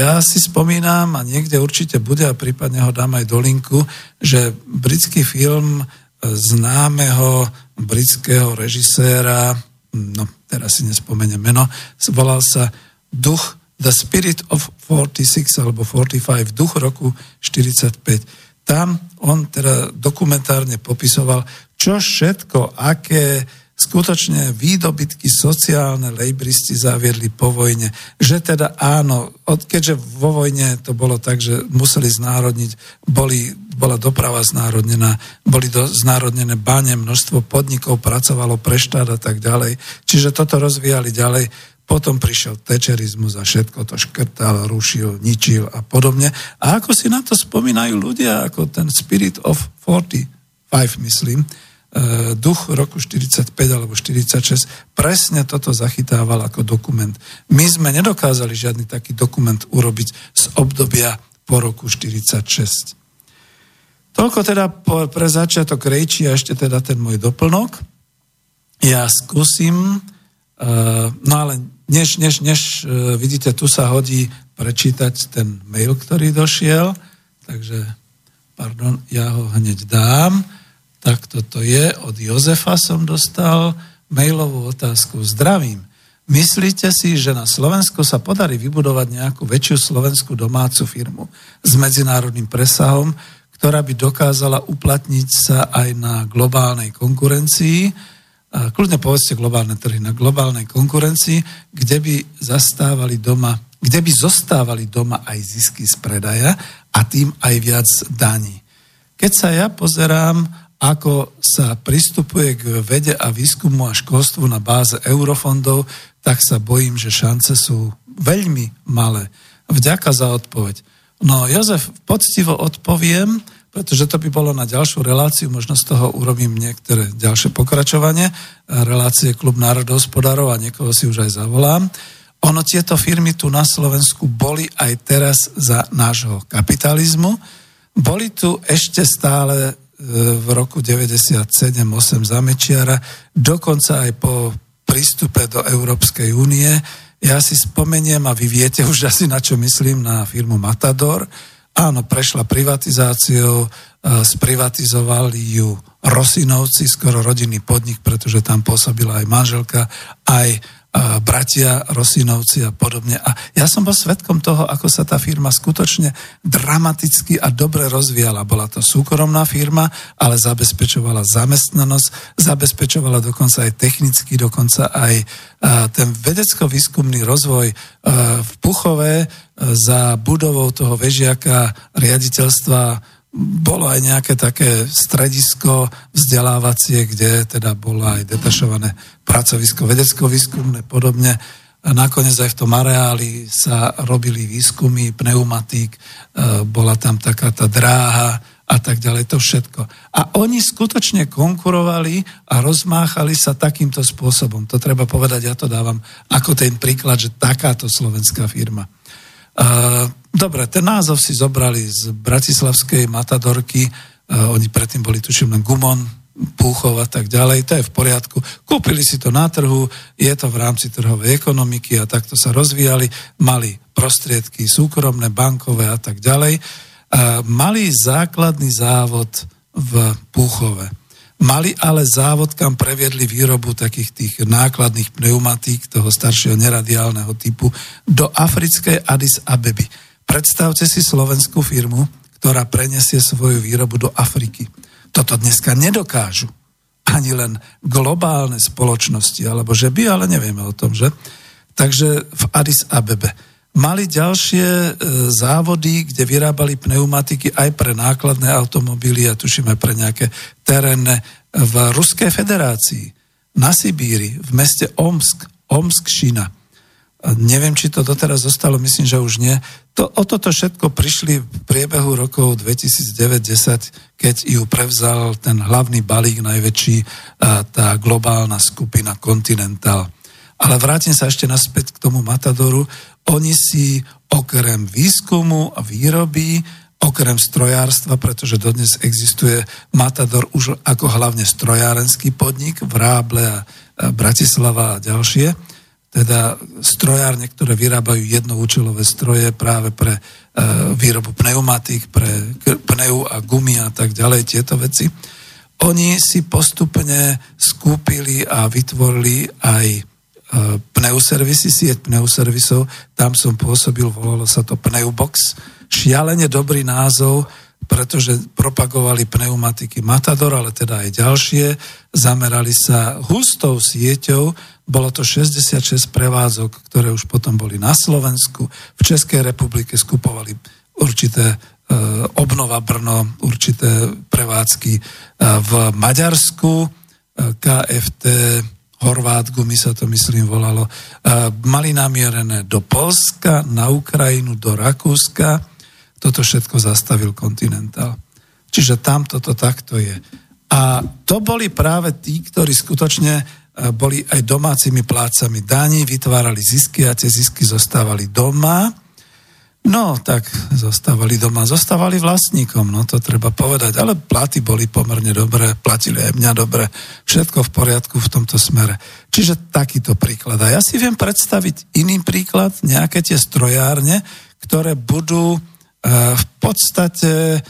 A: ja si spomínam, a niekde určite bude, a prípadne ho dám aj do linku, že britský film známeho britského režiséra, no teraz si nespomeniem meno, volal sa Duch The Spirit of 46 alebo 45, duch roku 45 tam on teda dokumentárne popisoval, čo všetko, aké skutočne výdobytky sociálne lejbristi zaviedli po vojne. Že teda áno, od, keďže vo vojne to bolo tak, že museli znárodniť, boli, bola doprava znárodnená, boli do, znárodnené báne, množstvo podnikov pracovalo pre štát a tak ďalej. Čiže toto rozvíjali ďalej. Potom prišiel tečerizmus a všetko to škrtal, rušil, ničil a podobne. A ako si na to spomínajú ľudia, ako ten Spirit of 45, myslím, duch roku 45 alebo 46 presne toto zachytával ako dokument. My sme nedokázali žiadny taký dokument urobiť z obdobia po roku 46. Toľko teda pre začiatok rejči a ešte teda ten môj doplnok. Ja skúsim, uh, no ale než, než, než e, vidíte, tu sa hodí prečítať ten mail, ktorý došiel, takže, pardon, ja ho hneď dám. Tak toto je, od Jozefa som dostal mailovú otázku. Zdravím. Myslíte si, že na Slovensku sa podarí vybudovať nejakú väčšiu slovenskú domácu firmu s medzinárodným presahom, ktorá by dokázala uplatniť sa aj na globálnej konkurencii, kľudne povedzte globálne trhy, na globálnej konkurencii, kde by zastávali doma, kde by zostávali doma aj zisky z predaja a tým aj viac daní. Keď sa ja pozerám, ako sa pristupuje k vede a výskumu a školstvu na báze eurofondov, tak sa bojím, že šance sú veľmi malé. Vďaka za odpoveď. No, Jozef, poctivo odpoviem, pretože to by bolo na ďalšiu reláciu, možno z toho urobím niektoré ďalšie pokračovanie, relácie Klub národohospodárov a niekoho si už aj zavolám. Ono tieto firmy tu na Slovensku boli aj teraz za nášho kapitalizmu. Boli tu ešte stále v roku 97-8 za Mečiara, dokonca aj po prístupe do Európskej únie. Ja si spomeniem, a vy viete už asi na čo myslím, na firmu Matador, Áno, prešla privatizáciou, e, sprivatizovali ju Rosinovci, skoro rodinný podnik, pretože tam pôsobila aj manželka, aj bratia Rosinovci a podobne. A ja som bol svetkom toho, ako sa tá firma skutočne dramaticky a dobre rozvíjala. Bola to súkromná firma, ale zabezpečovala zamestnanosť, zabezpečovala dokonca aj technicky, dokonca aj ten vedecko-výskumný rozvoj v Puchove za budovou toho vežiaka riaditeľstva bolo aj nejaké také stredisko vzdelávacie, kde teda bolo aj detašované pracovisko vedecko-výskumné podobne. A nakoniec aj v tom areáli sa robili výskumy, pneumatík, e, bola tam taká tá dráha a tak ďalej, to všetko. A oni skutočne konkurovali a rozmáchali sa takýmto spôsobom. To treba povedať, ja to dávam ako ten príklad, že takáto slovenská firma. Dobre, ten názov si zobrali z bratislavskej Matadorky, oni predtým boli tuším len Gumon, Púchov a tak ďalej, to je v poriadku. Kúpili si to na trhu, je to v rámci trhovej ekonomiky a takto sa rozvíjali, mali prostriedky súkromné, bankové a tak ďalej. A mali základný závod v Púchove. Mali ale závod, kam previedli výrobu takých tých nákladných pneumatík toho staršieho neradiálneho typu do africkej Addis Abeby. Predstavte si slovenskú firmu, ktorá prenesie svoju výrobu do Afriky. Toto dneska nedokážu ani len globálne spoločnosti, alebo že by, ale nevieme o tom, že? Takže v Addis Abebe mali ďalšie e, závody, kde vyrábali pneumatiky aj pre nákladné automobily a tuším aj pre nejaké terénne v Ruskej federácii, na Sibíri, v meste Omsk, Omskšina. A neviem, či to doteraz zostalo, myslím, že už nie. To, o toto všetko prišli v priebehu rokov 2009-10, keď ju prevzal ten hlavný balík najväčší, tá globálna skupina Continental. Ale vrátim sa ešte naspäť k tomu Matadoru. Oni si okrem výskumu a výroby, okrem strojárstva, pretože dodnes existuje Matador už ako hlavne strojárenský podnik v Ráble a Bratislava a ďalšie, teda strojárne, ktoré vyrábajú jednoúčelové stroje práve pre e, výrobu pneumatík, pre pneu a gumy a tak ďalej, tieto veci. Oni si postupne skúpili a vytvorili aj E, pneuservisy, sieť pneuservisov, tam som pôsobil, volalo sa to Pneubox. Šialene dobrý názov, pretože propagovali pneumatiky Matador, ale teda aj ďalšie. Zamerali sa hustou sieťou, bolo to 66 prevádzok, ktoré už potom boli na Slovensku. V Českej republike skupovali určité e, obnova Brno, určité prevádzky e, v Maďarsku, KFT Horvát gumy sa to myslím volalo, mali namierené do Polska, na Ukrajinu, do Rakúska. Toto všetko zastavil Continental. Čiže tam toto takto je. A to boli práve tí, ktorí skutočne e, boli aj domácimi plácami daní, vytvárali zisky a tie zisky zostávali doma No, tak zostávali doma, zostávali vlastníkom, no to treba povedať, ale platy boli pomerne dobré, platili aj mňa dobre, všetko v poriadku v tomto smere. Čiže takýto príklad. A ja si viem predstaviť iný príklad, nejaké tie strojárne, ktoré budú v podstate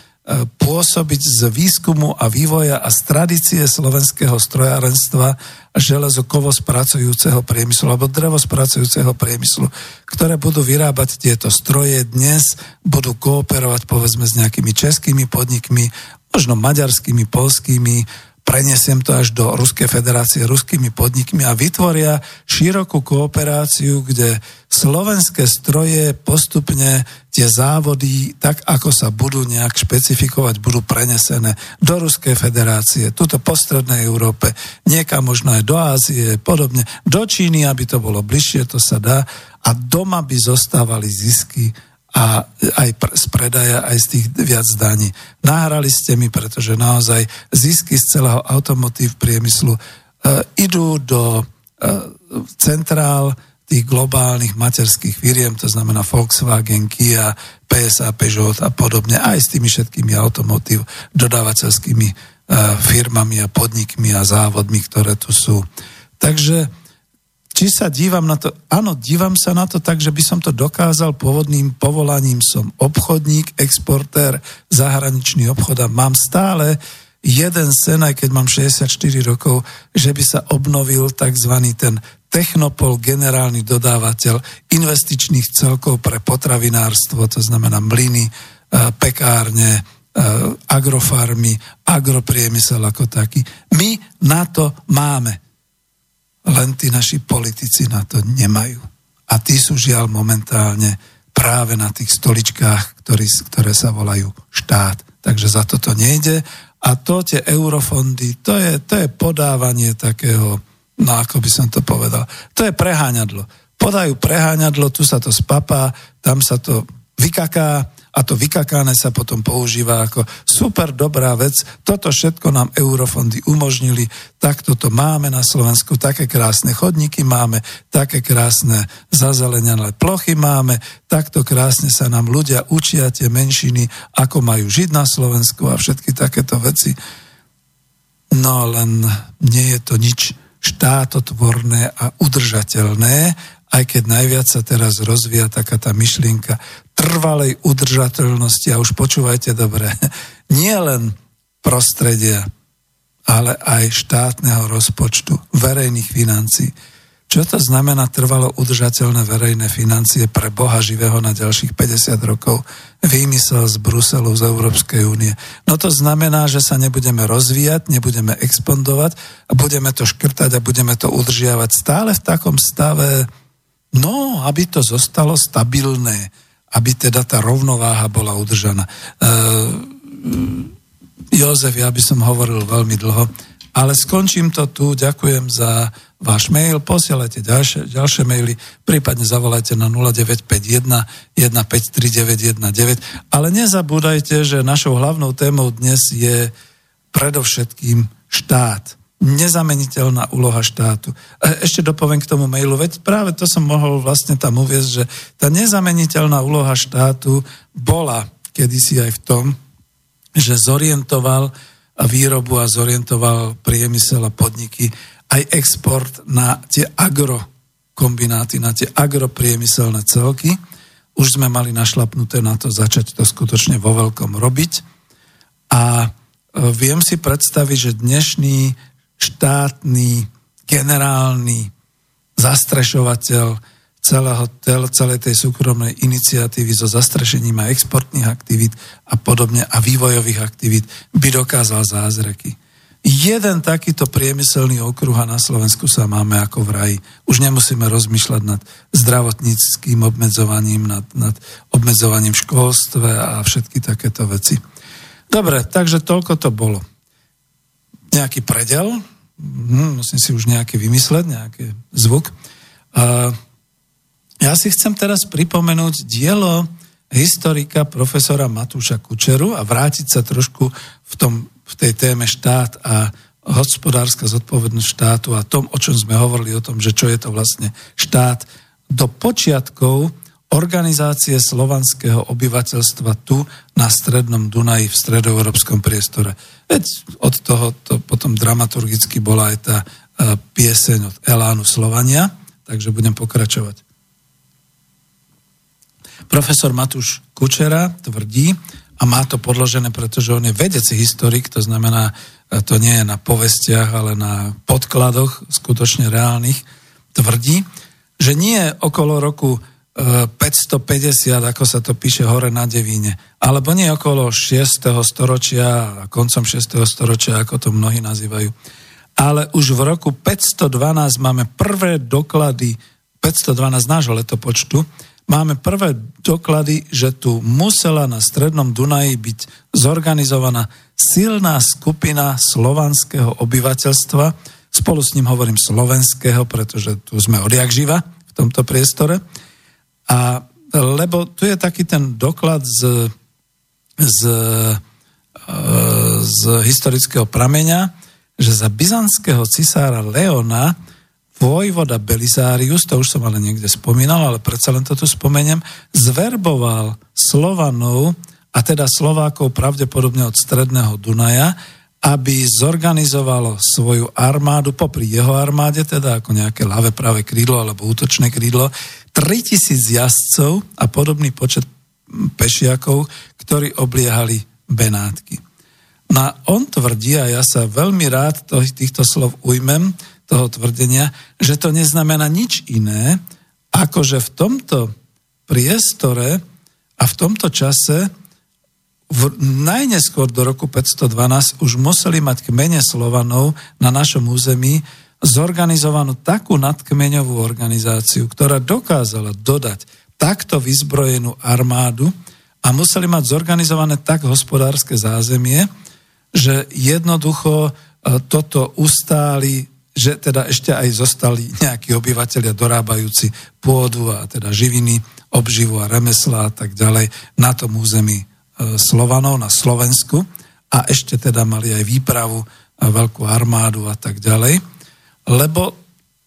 A: pôsobiť z výskumu a vývoja a z tradície slovenského strojárenstva železokovo spracujúceho priemyslu alebo drevo spracujúceho priemyslu, ktoré budú vyrábať tieto stroje dnes, budú kooperovať povedzme s nejakými českými podnikmi, možno maďarskými, polskými, prenesiem to až do Ruskej federácie ruskými podnikmi a vytvoria širokú kooperáciu, kde slovenské stroje postupne tie závody, tak ako sa budú nejak špecifikovať, budú prenesené do Ruskej federácie, tuto po strednej Európe, niekam možno aj do Ázie, podobne, do Číny, aby to bolo bližšie, to sa dá. A doma by zostávali zisky a aj z predaja, aj z tých viac daní. Nahrali ste mi, pretože naozaj zisky z celého automotív priemyslu e, idú do e, centrál tých globálnych materských firiem, to znamená Volkswagen, Kia, PSA, Peugeot a podobne, aj s tými všetkými automotív dodávateľskými e, firmami a podnikmi a závodmi, ktoré tu sú. Takže či sa dívam na to, áno, dívam sa na to tak, že by som to dokázal pôvodným povolaním som obchodník, exportér, zahraničný obchod a mám stále jeden sen, aj keď mám 64 rokov, že by sa obnovil tzv. ten Technopol, generálny dodávateľ investičných celkov pre potravinárstvo, to znamená mlyny, e, pekárne, e, agrofarmy, agropriemysel ako taký. My na to máme. Len tí naši politici na to nemajú. A tí sú žiaľ momentálne práve na tých stoličkách, ktorý, ktoré sa volajú štát. Takže za toto nejde. A to tie eurofondy, to je, to je podávanie takého no ako by som to povedal, to je preháňadlo. Podajú preháňadlo, tu sa to spapá, tam sa to vykaká a to vykakáne sa potom používa ako super dobrá vec. Toto všetko nám eurofondy umožnili, takto to máme na Slovensku, také krásne chodníky máme, také krásne zazelenené plochy máme, takto krásne sa nám ľudia učia tie menšiny, ako majú žiť na Slovensku a všetky takéto veci. No len nie je to nič štátotvorné a udržateľné, aj keď najviac sa teraz rozvíja taká tá myšlienka trvalej udržateľnosti a už počúvajte dobre, *laughs* nie len prostredia, ale aj štátneho rozpočtu, verejných financií. Čo to znamená trvalo udržateľné verejné financie pre Boha živého na ďalších 50 rokov? Výmysel z Bruselu, z Európskej únie. No to znamená, že sa nebudeme rozvíjať, nebudeme expandovať a budeme to škrtať a budeme to udržiavať stále v takom stave, no, aby to zostalo stabilné, aby teda tá rovnováha bola udržaná. E, Jozef, ja by som hovoril veľmi dlho, ale skončím to tu, ďakujem za váš mail, posielajte ďalšie, ďalšie maily, prípadne zavolajte na 0951 153 ale nezabúdajte, že našou hlavnou témou dnes je predovšetkým štát. Nezameniteľná úloha štátu. E, ešte dopoviem k tomu mailu, veď práve to som mohol vlastne tam uviezť, že tá nezameniteľná úloha štátu bola kedysi aj v tom, že zorientoval výrobu a zorientoval priemysel a podniky aj export na tie agrokombináty, na tie agropriemyselné celky. Už sme mali našlapnuté na to začať to skutočne vo veľkom robiť. A e, viem si predstaviť, že dnešný štátny, generálny zastrešovateľ celého, celej tej súkromnej iniciatívy so zastrešením a exportných aktivít a podobne a vývojových aktivít by dokázal zázreky. Jeden takýto priemyselný okruh a na Slovensku sa máme ako v raji. Už nemusíme rozmýšľať nad zdravotníckým obmedzovaním, nad, nad obmedzovaním v školstve a všetky takéto veci. Dobre, takže toľko to bolo. Nejaký predel, hm, musím si už nejaký vymysleť, nejaký zvuk. A ja si chcem teraz pripomenúť dielo historika profesora Matúša Kučeru a vrátiť sa trošku v tom v tej téme štát a hospodárska zodpovednosť štátu a tom, o čom sme hovorili, o tom, že čo je to vlastne štát, do počiatkov organizácie slovanského obyvateľstva tu na strednom Dunaji v stredoeurópskom priestore. Veď od toho to potom dramaturgicky bola aj tá e, pieseň od Elánu Slovania, takže budem pokračovať. Profesor Matúš Kučera tvrdí, a má to podložené, pretože on je vedecí historik, to znamená, e, to nie je na povestiach, ale na podkladoch skutočne reálnych, tvrdí, že nie okolo roku 550, e, ako sa to píše hore na Devíne, alebo nie okolo 6. storočia koncom 6. storočia, ako to mnohí nazývajú, ale už v roku 512 máme prvé doklady, 512 nášho letopočtu, máme prvé doklady, že tu musela na strednom Dunaji byť zorganizovaná silná skupina slovanského obyvateľstva. Spolu s ním hovorím slovenského, pretože tu sme odjak živa v tomto priestore. A lebo tu je taký ten doklad z, z, e, z historického prameňa, že za byzantského cisára Leona vojvoda Belisarius, to už som ale niekde spomínal, ale predsa len to tu spomeniem, zverboval Slovanov, a teda Slovákov pravdepodobne od stredného Dunaja, aby zorganizovalo svoju armádu, popri jeho armáde, teda ako nejaké ľavé práve krídlo alebo útočné krídlo, 3000 jazdcov a podobný počet pešiakov, ktorí obliehali Benátky. No a on tvrdí, a ja sa veľmi rád to, týchto slov ujmem, toho tvrdenia, že to neznamená nič iné, ako že v tomto priestore a v tomto čase v, najneskôr do roku 512 už museli mať kmene Slovanov na našom území zorganizovanú takú nadkmeňovú organizáciu, ktorá dokázala dodať takto vyzbrojenú armádu a museli mať zorganizované tak hospodárske zázemie, že jednoducho e, toto ustáli, že teda ešte aj zostali nejakí obyvateľia dorábajúci pôdu a teda živiny, obživu a remesla a tak ďalej na tom území e, Slovanov, na Slovensku a ešte teda mali aj výpravu a veľkú armádu a tak ďalej. Lebo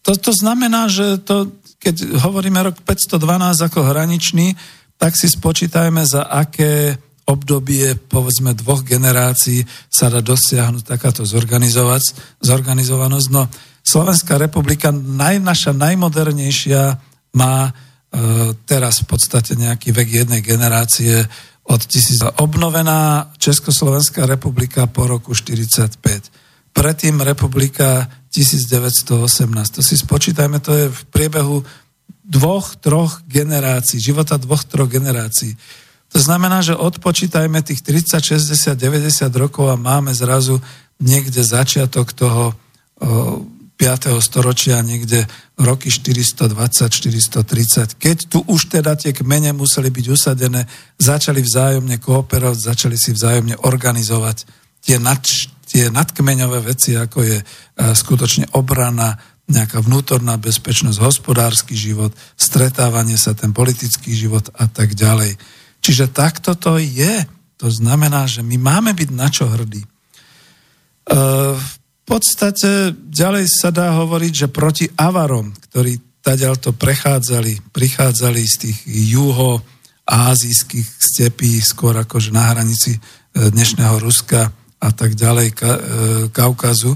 A: to, to znamená, že to, keď hovoríme rok 512 ako hraničný, tak si spočítajme, za aké obdobie, povedzme, dvoch generácií sa dá dosiahnuť takáto zorganizovanosť. No, Slovenská republika, naj, naša najmodernejšia, má e, teraz v podstate nejaký vek jednej generácie od tisíc. Obnovená Československá republika po roku 45. Predtým republika 1918. To si spočítajme, to je v priebehu dvoch, troch generácií, života dvoch, troch generácií. To znamená, že odpočítajme tých 30, 60, 90 rokov a máme zrazu niekde začiatok toho o, 5. storočia, niekde roky 420, 430. Keď tu už teda tie kmene museli byť usadené, začali vzájomne kooperovať, začali si vzájomne organizovať tie, nad, tie nadkmeňové veci, ako je a, skutočne obrana, nejaká vnútorná bezpečnosť, hospodársky život, stretávanie sa, ten politický život a tak ďalej. Čiže takto to je. To znamená, že my máme byť na čo hrdí. E, v podstate ďalej sa dá hovoriť, že proti Avarom, ktorí to prechádzali, prichádzali z tých juho azijských stepí, skôr akože na hranici e, dnešného Ruska a tak ďalej, Ka, e, Kaukazu,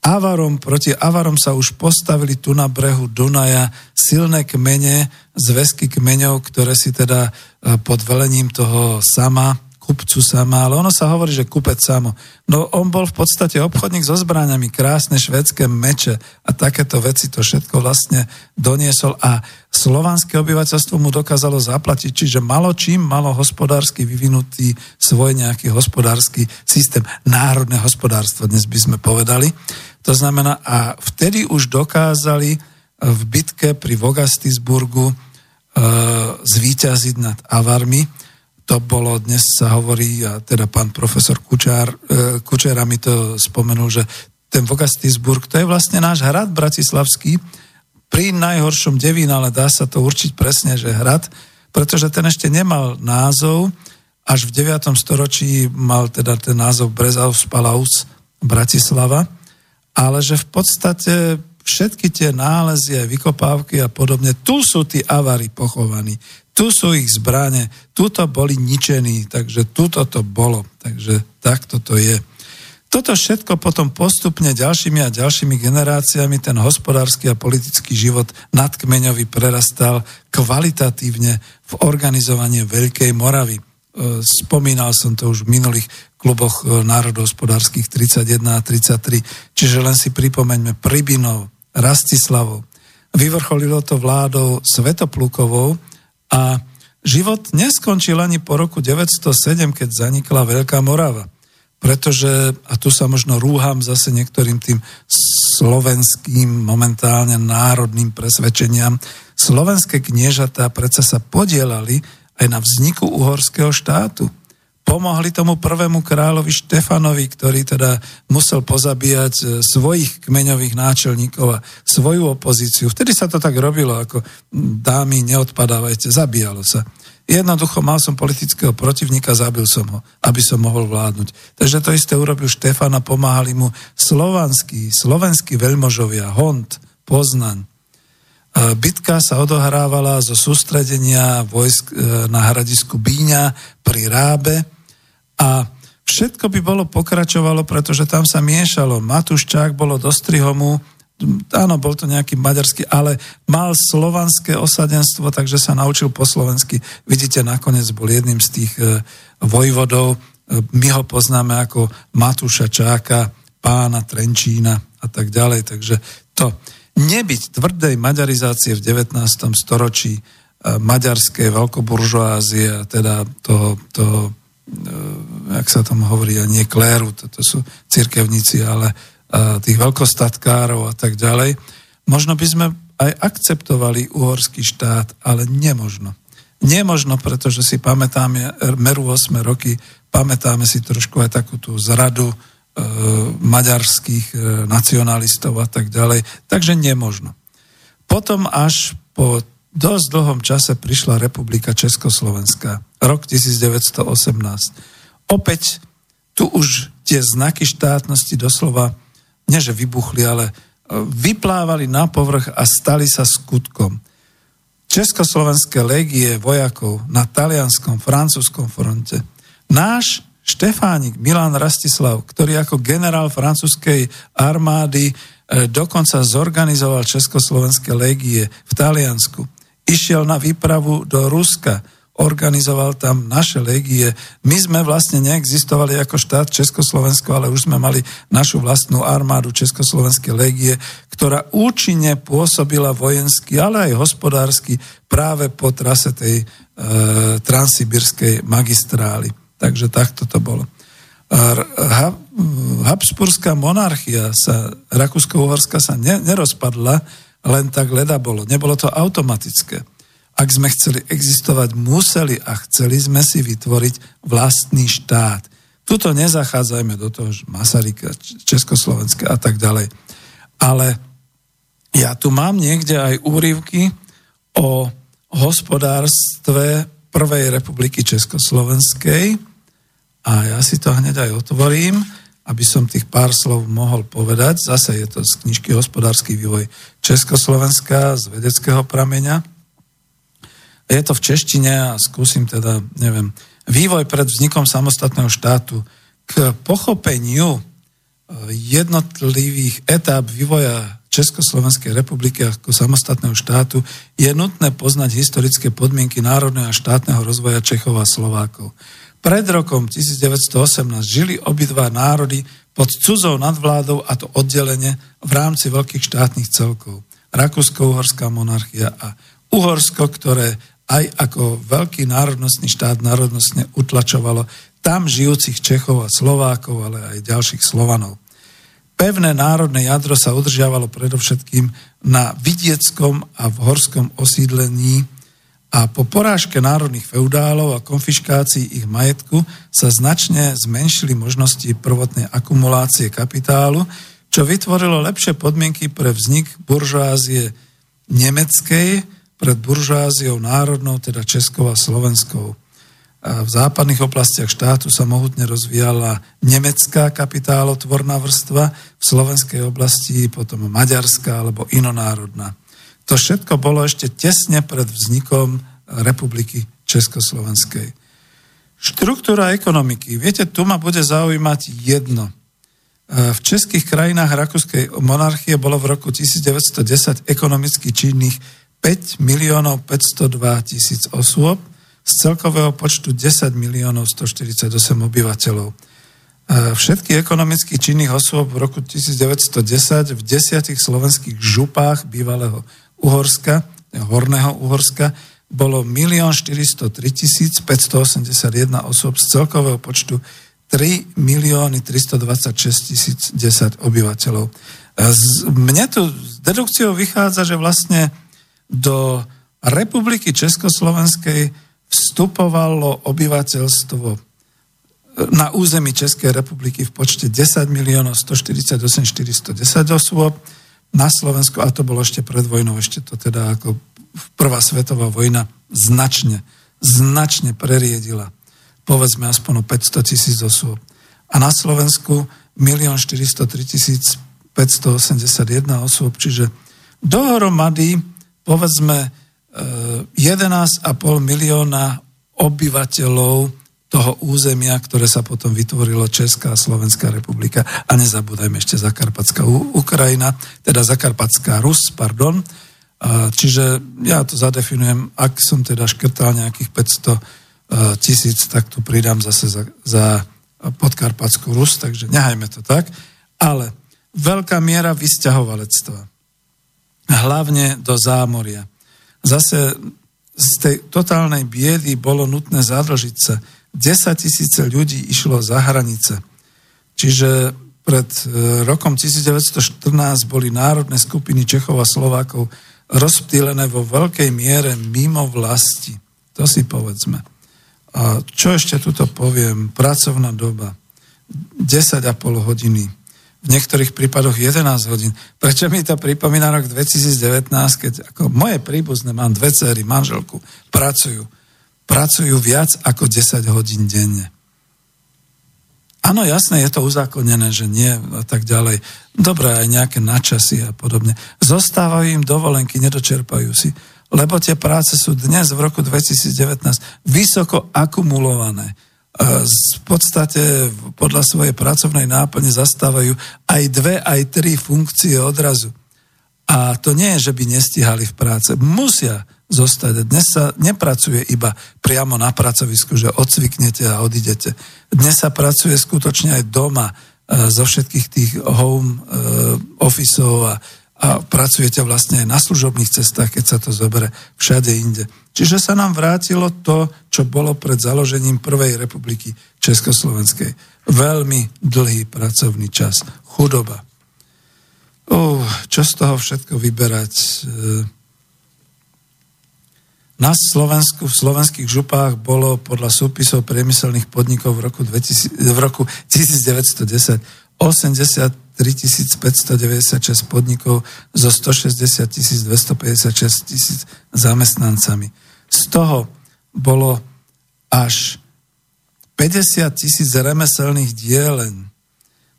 A: Avarom, proti Avarom sa už postavili tu na brehu Dunaja silné kmene, zväzky kmeňov, ktoré si teda e, pod velením toho sama, kupcu sama, ale ono sa hovorí, že kupec samo. No on bol v podstate obchodník so zbraniami, krásne švedské meče a takéto veci to všetko vlastne doniesol a slovanské obyvateľstvo mu dokázalo zaplatiť, čiže malo čím malo hospodársky vyvinutý svoj nejaký hospodársky systém, národné hospodárstvo, dnes by sme povedali. To znamená, a vtedy už dokázali v bitke pri Vogastisburgu e, zvíťaziť nad Avarmi. To bolo, dnes sa hovorí, a teda pán profesor Kučár, e, Kučera mi to spomenul, že ten Vogastisburg, to je vlastne náš hrad bratislavský, pri najhoršom devín, ale dá sa to určiť presne, že hrad, pretože ten ešte nemal názov, až v 9. storočí mal teda ten názov Brezaus Palaus Bratislava ale že v podstate všetky tie nálezy a vykopávky a podobne, tu sú tí avary pochovaní, tu sú ich zbrane, tuto boli ničení, takže tuto to bolo, takže takto to je. Toto všetko potom postupne ďalšími a ďalšími generáciami ten hospodársky a politický život nadkmeňový prerastal kvalitatívne v organizovanie Veľkej Moravy. E, spomínal som to už v minulých kluboch e, národohospodárskych 31 a 33, čiže len si pripomeňme Pribinov, Rastislavov. Vyvrcholilo to vládou Svetoplukovou a život neskončil ani po roku 907, keď zanikla Veľká Morava. Pretože, a tu sa možno rúham zase niektorým tým slovenským, momentálne národným presvedčeniam, slovenské kniežatá predsa sa podielali aj na vzniku uhorského štátu. Pomohli tomu prvému kráľovi Štefanovi, ktorý teda musel pozabíjať e, svojich kmeňových náčelníkov a svoju opozíciu. Vtedy sa to tak robilo, ako dámy, neodpadávajte, zabíjalo sa. Jednoducho mal som politického protivníka, zabil som ho, aby som mohol vládnuť. Takže to isté urobil Štefan a pomáhali mu slovanskí, slovenskí veľmožovia, Hont, Poznaň, Bitka sa odohrávala zo sústredenia vojsk e, na hradisku Bíňa pri Rábe a všetko by bolo pokračovalo, pretože tam sa miešalo. Matuščák bolo do Strihomu, áno, bol to nejaký maďarský, ale mal slovanské osadenstvo, takže sa naučil po slovensky. Vidíte, nakoniec bol jedným z tých e, vojvodov my ho poznáme ako Matúša Čáka, pána Trenčína a tak ďalej. Takže to nebyť tvrdej maďarizácie v 19. storočí e, maďarskej veľkoburžoázie, teda to, to jak sa tam hovorí, a nie kléru, to, sú cirkevníci, ale tých veľkostatkárov a tak ďalej. Možno by sme aj akceptovali uhorský štát, ale nemožno. Nemožno, pretože si pamätáme, meru 8 roky, pamätáme si trošku aj takú tú zradu e, maďarských e, nacionalistov a tak ďalej. Takže nemožno. Potom až po dosť dlhom čase prišla Republika Československá, rok 1918. Opäť tu už tie znaky štátnosti doslova, nie že vybuchli, ale vyplávali na povrch a stali sa skutkom. Československé légie vojakov na talianskom, francúzskom fronte. Náš Štefánik Milan Rastislav, ktorý ako generál francúzskej armády e, dokonca zorganizoval Československé légie v Taliansku. Išiel na výpravu do Ruska, organizoval tam naše legie. My sme vlastne neexistovali ako štát Československo, ale už sme mali našu vlastnú armádu Československé legie, ktorá účinne pôsobila vojensky, ale aj hospodársky práve po trase tej e, transsibirskej magistrály. Takže takto to bolo. Ha, Habsburská monarchia sa, Rakúsko-Uhorská sa ne, nerozpadla, len tak leda bolo. Nebolo to automatické ak sme chceli existovať, museli a chceli sme si vytvoriť vlastný štát. Tuto nezachádzajme do toho, že Masaryka, Československa a tak ďalej. Ale ja tu mám niekde aj úrivky o hospodárstve Prvej republiky Československej a ja si to hneď aj otvorím, aby som tých pár slov mohol povedať. Zase je to z knižky Hospodársky vývoj Československa z vedeckého prameňa. Je to v češtine a skúsim teda, neviem, vývoj pred vznikom samostatného štátu k pochopeniu e, jednotlivých etáp vývoja Československej republiky ako samostatného štátu je nutné poznať historické podmienky národného a štátneho rozvoja Čechov a Slovákov. Pred rokom 1918 žili obidva národy pod cudzou nadvládou a to oddelenie v rámci veľkých štátnych celkov. Rakúsko-Uhorská monarchia a Uhorsko, ktoré aj ako veľký národnostný štát národnostne utlačovalo tam žijúcich Čechov a Slovákov, ale aj ďalších Slovanov. Pevné národné jadro sa udržiavalo predovšetkým na vidieckom a v horskom osídlení a po porážke národných feudálov a konfiškácii ich majetku sa značne zmenšili možnosti prvotnej akumulácie kapitálu, čo vytvorilo lepšie podmienky pre vznik buržoázie nemeckej, pred buržáziou národnou, teda Českou a Slovenskou. A v západných oblastiach štátu sa mohutne rozvíjala nemecká kapitálotvorná vrstva, v slovenskej oblasti potom maďarská alebo inonárodná. To všetko bolo ešte tesne pred vznikom republiky Československej. Štruktúra ekonomiky. Viete, tu ma bude zaujímať jedno. V českých krajinách Rakúskej monarchie bolo v roku 1910 ekonomicky činných 5 miliónov 502 tisíc osôb z celkového počtu 10 miliónov 148 obyvateľov. Všetky ekonomicky činných osôb v roku 1910 v desiatich slovenských župách bývalého Uhorska, Horného Uhorska, bolo 1 403 581 osôb z celkového počtu 3 milióny 326 10 obyvateľov. Mne tu s dedukciou vychádza, že vlastne do republiky Československej vstupovalo obyvateľstvo na území Českej republiky v počte 10 miliónov 148 410 osôb, na Slovensku, a to bolo ešte pred vojnou, ešte to teda ako prvá svetová vojna značne, značne preriedila, povedzme aspoň o 500 tisíc osôb. A na Slovensku 1 403 581 osôb, čiže dohromady povedzme 11,5 e, milióna obyvateľov toho územia, ktoré sa potom vytvorilo Česká a Slovenská republika a nezabúdajme ešte Zakarpatská Ukrajina, teda Zakarpatská Rus, pardon. Čiže ja to zadefinujem, ak som teda škrtal nejakých 500 e, tisíc, tak tu pridám zase za, za podkarpatskú Rus, takže nehajme to tak. Ale veľká miera vysťahovalectva. Hlavne do zámoria. Zase z tej totálnej biedy bolo nutné zadlžiť sa. 10 tisíce ľudí išlo za hranice. Čiže pred e, rokom 1914 boli národné skupiny Čechov a Slovákov rozptýlené vo veľkej miere mimo vlasti. To si povedzme. A čo ešte tuto poviem? Pracovná doba. 10,5 hodiny v niektorých prípadoch 11 hodín. Prečo mi to pripomína rok 2019, keď ako moje príbuzné, mám dve cery, manželku, pracujú. Pracujú viac ako 10 hodín denne. Áno, jasné, je to uzákonené, že nie a tak ďalej. Dobre, aj nejaké načasy a podobne. Zostávajú im dovolenky, nedočerpajú si, lebo tie práce sú dnes v roku 2019 vysoko akumulované v podstate podľa svojej pracovnej náplne zastávajú aj dve, aj tri funkcie odrazu. A to nie je, že by nestihali v práce. Musia zostať. Dnes sa nepracuje iba priamo na pracovisku, že odsvyknete a odidete. Dnes sa pracuje skutočne aj doma e, zo všetkých tých home e, officeov a a pracujete vlastne aj na služobných cestách, keď sa to zobere všade inde. Čiže sa nám vrátilo to, čo bolo pred založením Prvej republiky Československej. Veľmi dlhý pracovný čas. Chudoba. Uh, čo z toho všetko vyberať? Na Slovensku, v slovenských župách bolo podľa súpisov priemyselných podnikov v roku, 2000, v roku 1910 80 3596 podnikov so 160 256 tisíc zamestnancami. Z toho bolo až 50 tisíc remeselných dielen,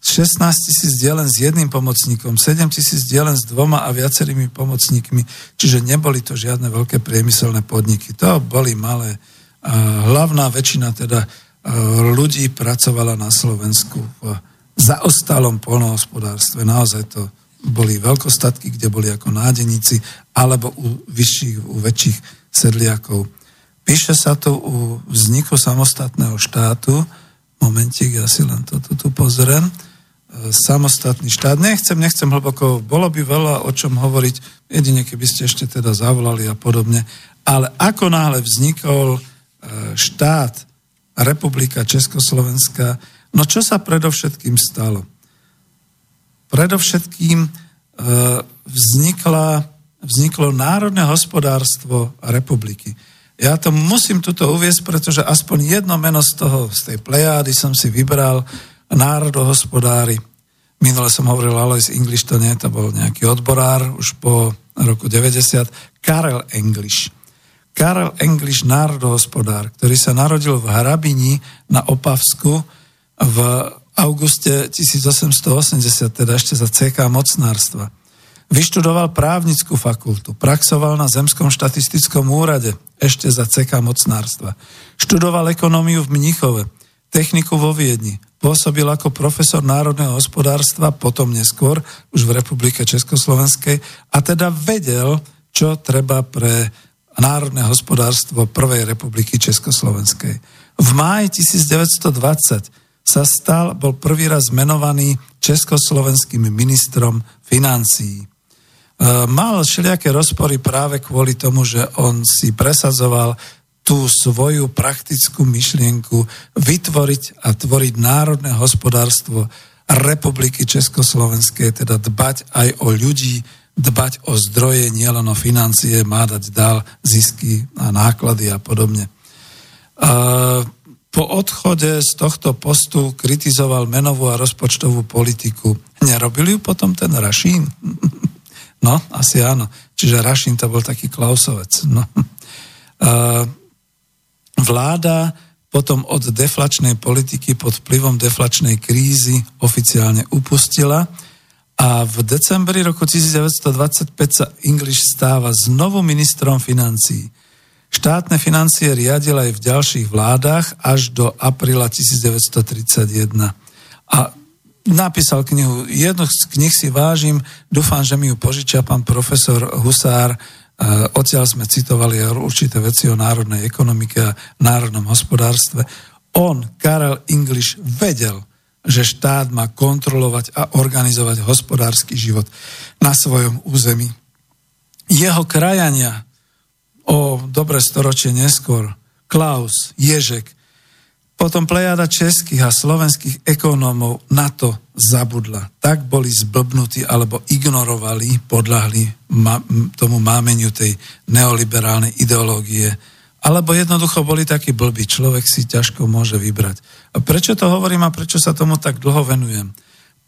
A: 16 tisíc dielen s jedným pomocníkom, 7 tisíc dielen s dvoma a viacerými pomocníkmi, čiže neboli to žiadne veľké priemyselné podniky. To boli malé. Hlavná väčšina teda ľudí pracovala na Slovensku v zaostalom polnohospodárstve. Naozaj to boli veľkostatky, kde boli ako nádeníci, alebo u vyšších, u väčších sedliakov. Píše sa to u vzniku samostatného štátu. Momentík, ja si len toto tu pozriem. Samostatný štát. Nechcem, nechcem hlboko, bolo by veľa o čom hovoriť, jedine keby ste ešte teda zavolali a podobne. Ale ako náhle vznikol e, štát, Republika Československá, No čo sa predovšetkým stalo? Predovšetkým e, vznikla, vzniklo národné hospodárstvo republiky. Ja to musím tuto uviesť, pretože aspoň jedno meno z toho, z tej plejády som si vybral, národohospodári. Minule som hovoril Alois English, to nie, to bol nejaký odborár už po roku 90. Karel English. Karel English, národohospodár, ktorý sa narodil v Hrabini na Opavsku, v auguste 1880, teda ešte za CK mocnárstva. Vyštudoval právnickú fakultu, praxoval na Zemskom štatistickom úrade, ešte za CK mocnárstva. Študoval ekonómiu v Mnichove, techniku vo Viedni, pôsobil ako profesor národného hospodárstva, potom neskôr, už v Republike Československej, a teda vedel, čo treba pre národné hospodárstvo Prvej republiky Československej. V máji 1920 sa stal, bol prvý raz menovaný československým ministrom financií. E, mal všelijaké rozpory práve kvôli tomu, že on si presadzoval tú svoju praktickú myšlienku vytvoriť a tvoriť národné hospodárstvo Republiky Československej, teda dbať aj o ľudí, dbať o zdroje, nielen o financie, má dať dál zisky a náklady a podobne. Uh, po odchode z tohto postu kritizoval menovú a rozpočtovú politiku. Nerobil ju potom ten Rašín? *laughs* No, asi áno. Čiže Rašín to bol taký Klausovec. No. Vláda potom od deflačnej politiky pod vplyvom deflačnej krízy oficiálne upustila a v decembri roku 1925 sa English stáva znovu ministrom financií. Štátne financie riadil aj v ďalších vládach až do apríla 1931. A napísal knihu. Jednu z knih si vážim, dúfam, že mi ju požičia pán profesor Husár. E, odtiaľ sme citovali určité veci o národnej ekonomike a národnom hospodárstve. On, Karel English, vedel, že štát má kontrolovať a organizovať hospodársky život na svojom území. Jeho krajania o dobre storočie neskôr, Klaus, Ježek, potom plejada českých a slovenských ekonómov na to zabudla. Tak boli zblbnutí alebo ignorovali, podľahli tomu mámeniu tej neoliberálnej ideológie. Alebo jednoducho boli takí blbí. Človek si ťažko môže vybrať. A prečo to hovorím a prečo sa tomu tak dlho venujem?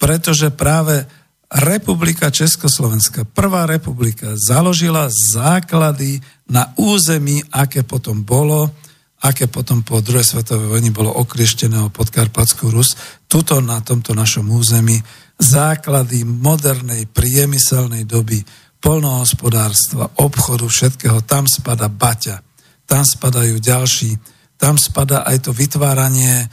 A: Pretože práve Republika Československa, prvá republika, založila základy na území, aké potom bolo, aké potom po druhej svetovej vojni bolo okriešteného podkarpatskú Rus, tuto na tomto našom území základy modernej priemyselnej doby, polnohospodárstva, obchodu, všetkého, tam spada Baťa, tam spadajú ďalší, tam spada aj to vytváranie, e,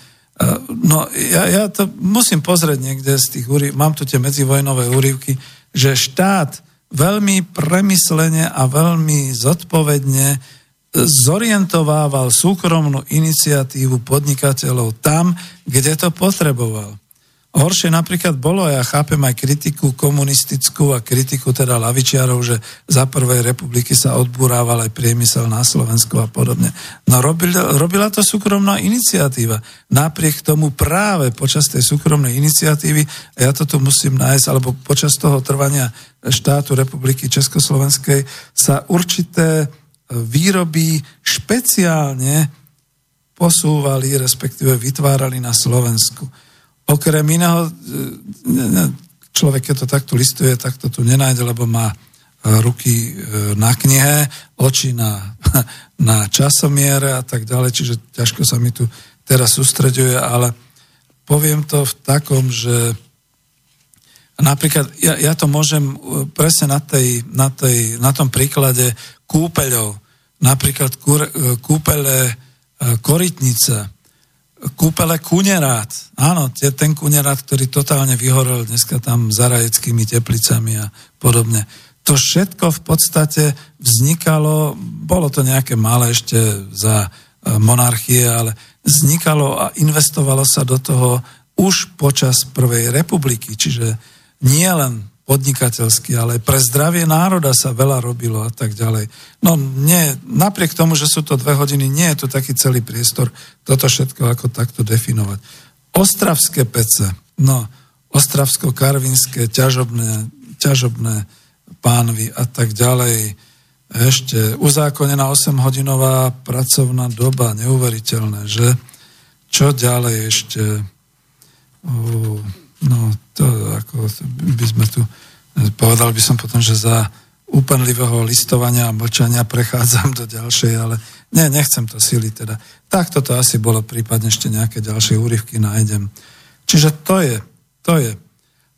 A: no ja, ja to musím pozrieť niekde z tých úriv, mám tu tie medzivojnové úrivky, že štát veľmi premyslene a veľmi zodpovedne zorientovával súkromnú iniciatívu podnikateľov tam, kde to potreboval. Horšie napríklad bolo, ja chápem aj kritiku komunistickú a kritiku teda lavičiarov, že za prvej republiky sa odburával aj priemysel na Slovensku a podobne. No robila, robila to súkromná iniciatíva. Napriek tomu práve počas tej súkromnej iniciatívy, a ja to tu musím nájsť, alebo počas toho trvania štátu republiky Československej sa určité výroby špeciálne posúvali, respektíve vytvárali na Slovensku. Okrem iného, e, človek, keď to takto listuje, tak to tu nenájde, lebo má e, ruky e, na knihe, oči na, *laughs* na časomiere a tak ďalej, čiže ťažko sa mi tu teraz sústreďuje, ale poviem to v takom, že napríklad ja, ja to môžem presne na, tej, na, tej, na tom príklade kúpeľov, napríklad kúpele e, Korytnica, kúpele Kunerát. Áno, ten Kunerát, ktorý totálne vyhorel dneska tam zarajeckými teplicami a podobne. To všetko v podstate vznikalo, bolo to nejaké malé ešte za e, monarchie, ale vznikalo a investovalo sa do toho už počas Prvej republiky. Čiže nie len podnikateľsky, ale pre zdravie národa sa veľa robilo a tak ďalej. No nie, napriek tomu, že sú to dve hodiny, nie je to taký celý priestor toto všetko ako takto definovať. Ostravské pece, no, ostravsko-karvinské, ťažobné, ťažobné pánvy a tak ďalej. Ešte uzákonená 8-hodinová pracovná doba, neuveriteľné, že? Čo ďalej ešte? Uh, no, to ako by sme tu, povedal by som potom, že za úplnlivého listovania a mlčania prechádzam do ďalšej, ale nie, nechcem to siliť teda. Takto to asi bolo, prípadne ešte nejaké ďalšie úryvky nájdem. Čiže to je, to je.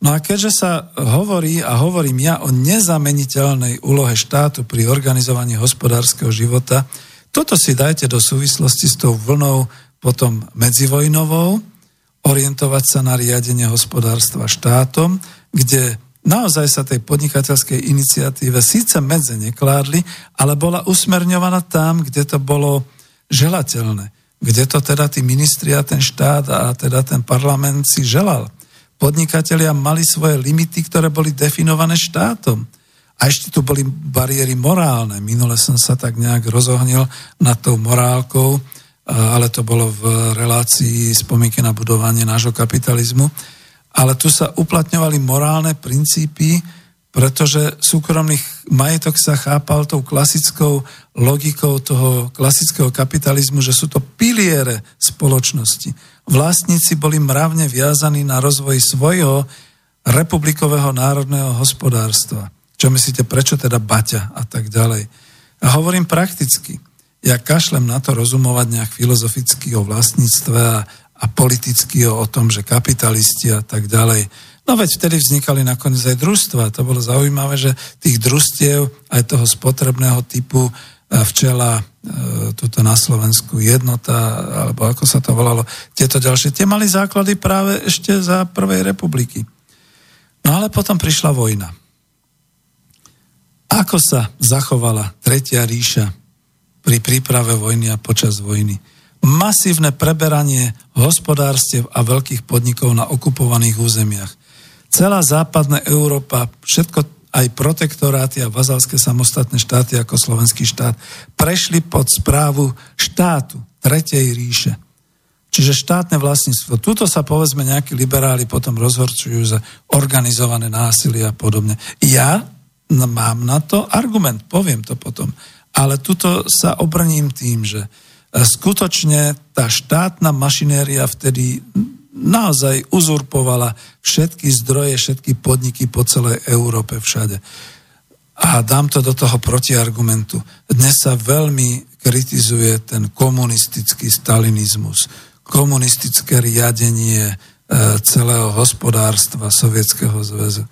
A: No a keďže sa hovorí a hovorím ja o nezameniteľnej úlohe štátu pri organizovaní hospodárskeho života, toto si dajte do súvislosti s tou vlnou potom medzivojnovou, orientovať sa na riadenie hospodárstva štátom, kde naozaj sa tej podnikateľskej iniciatíve síce medze nekládli, ale bola usmerňovaná tam, kde to bolo želateľné. Kde to teda tí ministri a ten štát a teda ten parlament si želal. Podnikatelia mali svoje limity, ktoré boli definované štátom. A ešte tu boli bariéry morálne. Minule som sa tak nejak rozohnil nad tou morálkou, ale to bolo v relácii spomienky na budovanie nášho kapitalizmu. Ale tu sa uplatňovali morálne princípy, pretože súkromný majetok sa chápal tou klasickou logikou toho klasického kapitalizmu, že sú to piliere spoločnosti. Vlastníci boli mravne viazaní na rozvoj svojho republikového národného hospodárstva. Čo myslíte, prečo teda Baťa a tak ďalej? A hovorím prakticky ja kašlem na to rozumovať nejak filozoficky o vlastníctve a, a politicky o, o tom, že kapitalisti a tak ďalej. No veď vtedy vznikali nakoniec aj družstva. To bolo zaujímavé, že tých družstiev aj toho spotrebného typu e, včela e, tuto na Slovensku jednota, alebo ako sa to volalo, tieto ďalšie, tie mali základy práve ešte za Prvej republiky. No ale potom prišla vojna. Ako sa zachovala Tretia ríša pri príprave vojny a počas vojny. masívne preberanie hospodárstiev a veľkých podnikov na okupovaných územiach. Celá západná Európa, všetko aj protektoráty a vazalské samostatné štáty ako slovenský štát prešli pod správu štátu, Tretej ríše. Čiže štátne vlastníctvo. Tuto sa povedzme nejakí liberáli potom rozhorčujú za organizované násilie a podobne. Ja mám na to argument, poviem to potom. Ale tuto sa obrním tým, že skutočne tá štátna mašinéria vtedy naozaj uzurpovala všetky zdroje, všetky podniky po celej Európe všade. A dám to do toho protiargumentu. Dnes sa veľmi kritizuje ten komunistický stalinizmus, komunistické riadenie e, celého hospodárstva Sovietskeho zväzu.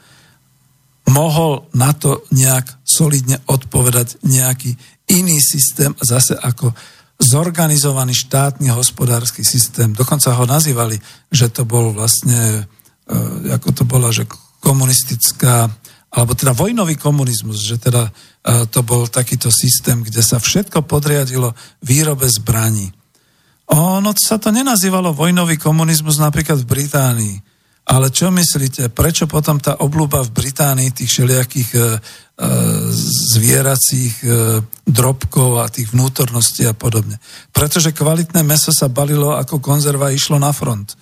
A: Mohol na to nejak solidne odpovedať nejaký iný systém, zase ako zorganizovaný štátny hospodársky systém. Dokonca ho nazývali, že to bol vlastne, e, ako to bola, že komunistická, alebo teda vojnový komunizmus, že teda e, to bol takýto systém, kde sa všetko podriadilo výrobe zbraní. Ono sa to nenazývalo vojnový komunizmus napríklad v Británii. Ale čo myslíte, prečo potom tá obľúba v Británii tých všelijakých e, E, zvieracích e, drobkov a tých vnútorností a podobne. Pretože kvalitné meso sa balilo ako konzerva išlo na front.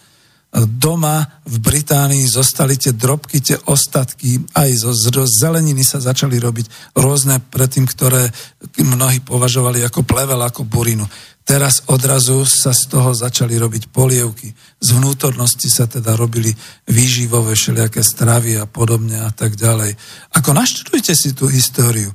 A: Doma v Británii zostali tie drobky, tie ostatky, aj zo, zo zeleniny sa začali robiť rôzne predtým, ktoré mnohí považovali ako plevel, ako burinu. Teraz odrazu sa z toho začali robiť polievky. Z vnútornosti sa teda robili výživové všelijaké stravy a podobne a tak ďalej. Ako naštudujte si tú históriu,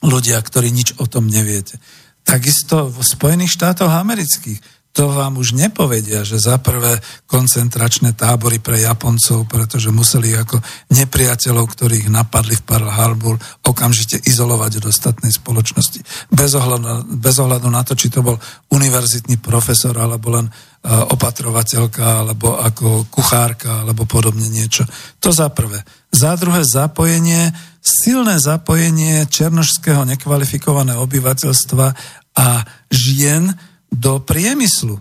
A: ľudia, ktorí nič o tom neviete. Takisto v Spojených štátoch amerických to vám už nepovedia, že za prvé koncentračné tábory pre Japoncov, pretože museli ako nepriateľov, ktorých napadli v Pearl Harbor, okamžite izolovať od ostatnej spoločnosti. Bez ohľadu, bez ohľadu na to, či to bol univerzitný profesor, alebo len uh, opatrovateľka, alebo ako kuchárka, alebo podobne niečo. To za prvé. Za druhé zapojenie, silné zapojenie černožského nekvalifikovaného obyvateľstva a žien, do priemyslu.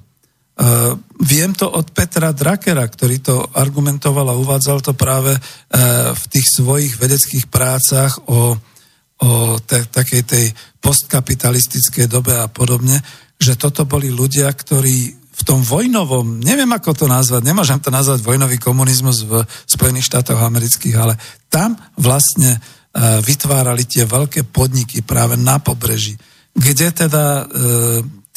A: Uh, viem to od Petra Drakera, ktorý to argumentoval a uvádzal to práve uh, v tých svojich vedeckých prácach o, o te, takej tej postkapitalistickej dobe a podobne, že toto boli ľudia, ktorí v tom vojnovom, neviem ako to nazvať, nemôžem to nazvať vojnový komunizmus v Spojených štátoch amerických, ale tam vlastne uh, vytvárali tie veľké podniky práve na pobreží, kde teda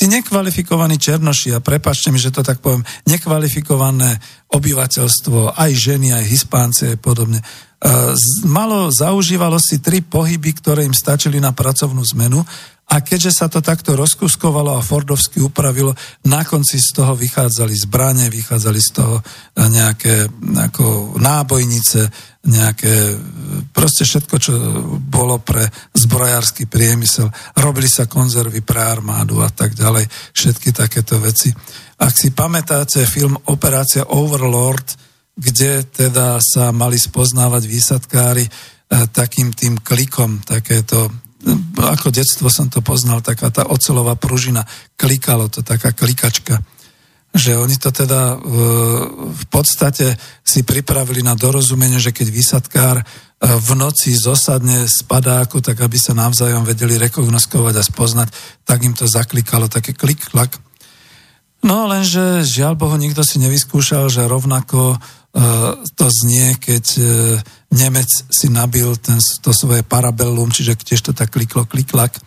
A: tí nekvalifikovaní černoši, a prepačte mi, že to tak poviem, nekvalifikované obyvateľstvo, aj ženy, aj hispánci, aj podobne, e, malo, zaužívalo si tri pohyby, ktoré im stačili na pracovnú zmenu a keďže sa to takto rozkuskovalo a Fordovsky upravilo, na konci z toho vychádzali zbranie, vychádzali z toho nejaké ako nábojnice, nejaké proste všetko, čo bolo pre zbrojársky priemysel. Robili sa konzervy pre armádu a tak ďalej, všetky takéto veci. Ak si pamätáte film Operácia Overlord, kde teda sa mali spoznávať výsadkári eh, takým tým klikom, takéto ako detstvo som to poznal, taká tá ocelová pružina, klikalo to, taká klikačka. Že oni to teda e, v podstate si pripravili na dorozumenie, že keď výsadkár e, v noci zosadne spadá ako tak, aby sa navzájom vedeli rekognoskovať a spoznať, tak im to zaklikalo, také klik-klak. No lenže žiaľ Bohu, nikto si nevyskúšal, že rovnako E, to znie, keď e, Nemec si nabil ten, to svoje parabellum, čiže tiež to tak kliklo, kliklak,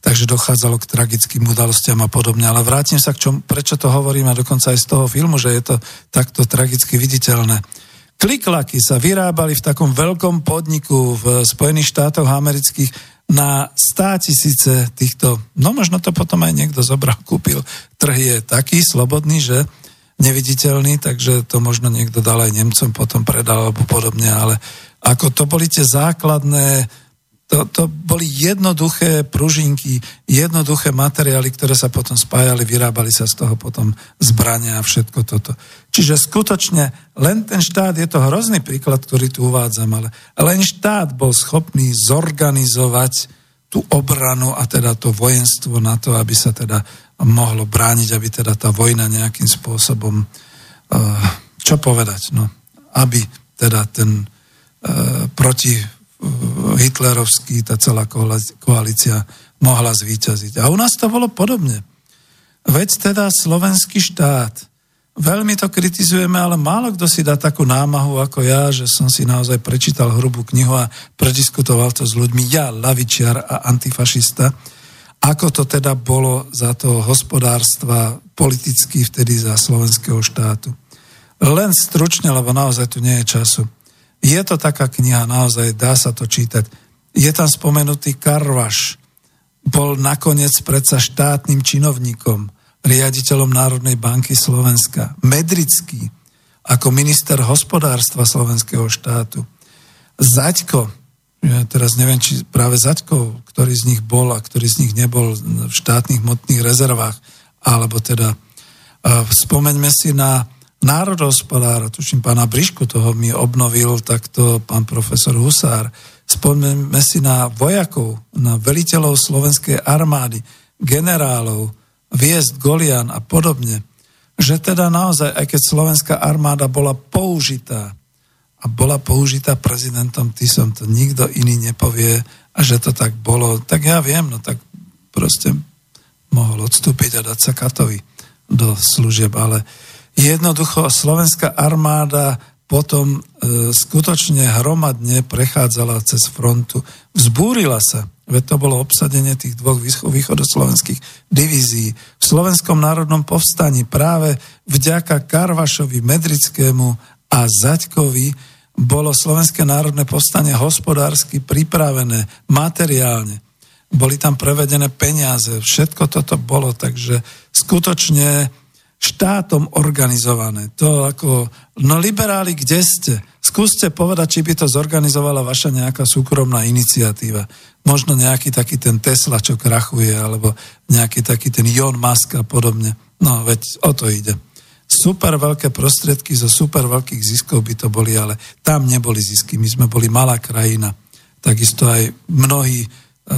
A: takže dochádzalo k tragickým udalostiam a podobne. Ale vrátim sa k čom, prečo to hovorím a dokonca aj z toho filmu, že je to takto tragicky viditeľné. Kliklaky sa vyrábali v takom veľkom podniku v Spojených štátoch amerických na stá tisíce týchto, no možno to potom aj niekto zobral, kúpil. Trh je taký slobodný, že neviditeľný, takže to možno niekto dal aj Nemcom, potom predal alebo podobne, ale ako to boli tie základné, to, to boli jednoduché pružinky, jednoduché materiály, ktoré sa potom spájali, vyrábali sa z toho potom zbrania a všetko toto. Čiže skutočne len ten štát, je to hrozný príklad, ktorý tu uvádzam, ale len štát bol schopný zorganizovať tú obranu a teda to vojenstvo na to, aby sa teda mohlo brániť, aby teda tá vojna nejakým spôsobom, čo povedať, no, aby teda ten proti hitlerovský, tá celá koalícia mohla zvíťaziť. A u nás to bolo podobne. Veď teda slovenský štát Veľmi to kritizujeme, ale málo kto si dá takú námahu ako ja, že som si naozaj prečítal hrubú knihu a prediskutoval to s ľuďmi, ja, lavičiar a antifašista, ako to teda bolo za to hospodárstva politicky vtedy za slovenského štátu. Len stručne, lebo naozaj tu nie je času. Je to taká kniha, naozaj dá sa to čítať. Je tam spomenutý Karvaš, bol nakoniec predsa štátnym činovníkom riaditeľom Národnej banky Slovenska, Medrický ako minister hospodárstva slovenského štátu, Zaďko, ja teraz neviem, či práve Zaďko, ktorý z nich bol a ktorý z nich nebol v štátnych motných rezervách, alebo teda spomeňme si na národohospodára, tuším pána Brišku, toho mi obnovil takto pán profesor Husár, spomeňme si na vojakov, na veliteľov slovenskej armády, generálov, viesť Golian a podobne, že teda naozaj, aj keď slovenská armáda bola použitá a bola použitá prezidentom Tisom, to nikto iný nepovie a že to tak bolo, tak ja viem, no tak proste mohol odstúpiť a dať sa Katovi do služieb, ale jednoducho slovenská armáda potom e, skutočne hromadne prechádzala cez frontu, vzbúrila sa, veď to bolo obsadenie tých dvoch východoslovenských divízií. V Slovenskom národnom povstaní práve vďaka Karvašovi, Medrickému a Zaďkovi bolo Slovenské národné povstanie hospodársky pripravené, materiálne. Boli tam prevedené peniaze, všetko toto bolo, takže skutočne štátom organizované. To ako, no liberáli, kde ste? Skúste povedať, či by to zorganizovala vaša nejaká súkromná iniciatíva. Možno nejaký taký ten Tesla, čo krachuje, alebo nejaký taký ten Elon Musk a podobne. No, veď o to ide. Super veľké prostriedky zo super veľkých ziskov by to boli, ale tam neboli zisky. My sme boli malá krajina. Takisto aj mnohí E,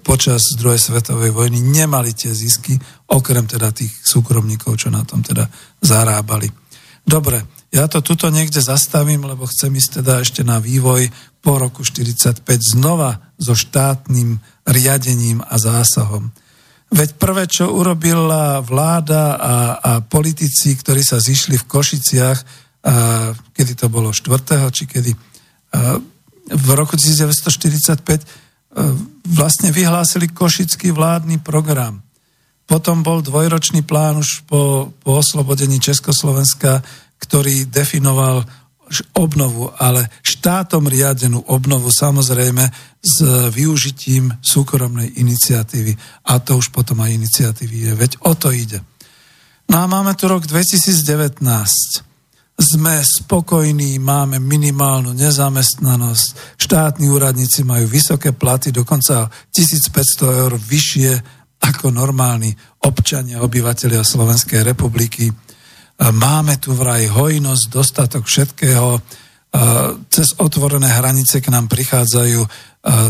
A: počas druhej svetovej vojny nemali tie zisky, okrem teda tých súkromníkov, čo na tom teda zarábali. Dobre, ja to tuto niekde zastavím, lebo chcem ísť teda ešte na vývoj po roku 45 znova so štátnym riadením a zásahom. Veď prvé, čo urobila vláda a, a politici, ktorí sa zišli v Košiciach, a, kedy to bolo 4. či kedy, a, v roku 1945, vlastne vyhlásili košický vládny program. Potom bol dvojročný plán už po, po oslobodení Československa, ktorý definoval obnovu, ale štátom riadenú obnovu samozrejme s využitím súkromnej iniciatívy. A to už potom aj iniciatívy je. Veď o to ide. No a máme tu rok 2019 sme spokojní, máme minimálnu nezamestnanosť, štátni úradníci majú vysoké platy, dokonca 1500 eur vyššie ako normálni občania, obyvateľia Slovenskej republiky. Máme tu vraj hojnosť, dostatok všetkého, cez otvorené hranice k nám prichádzajú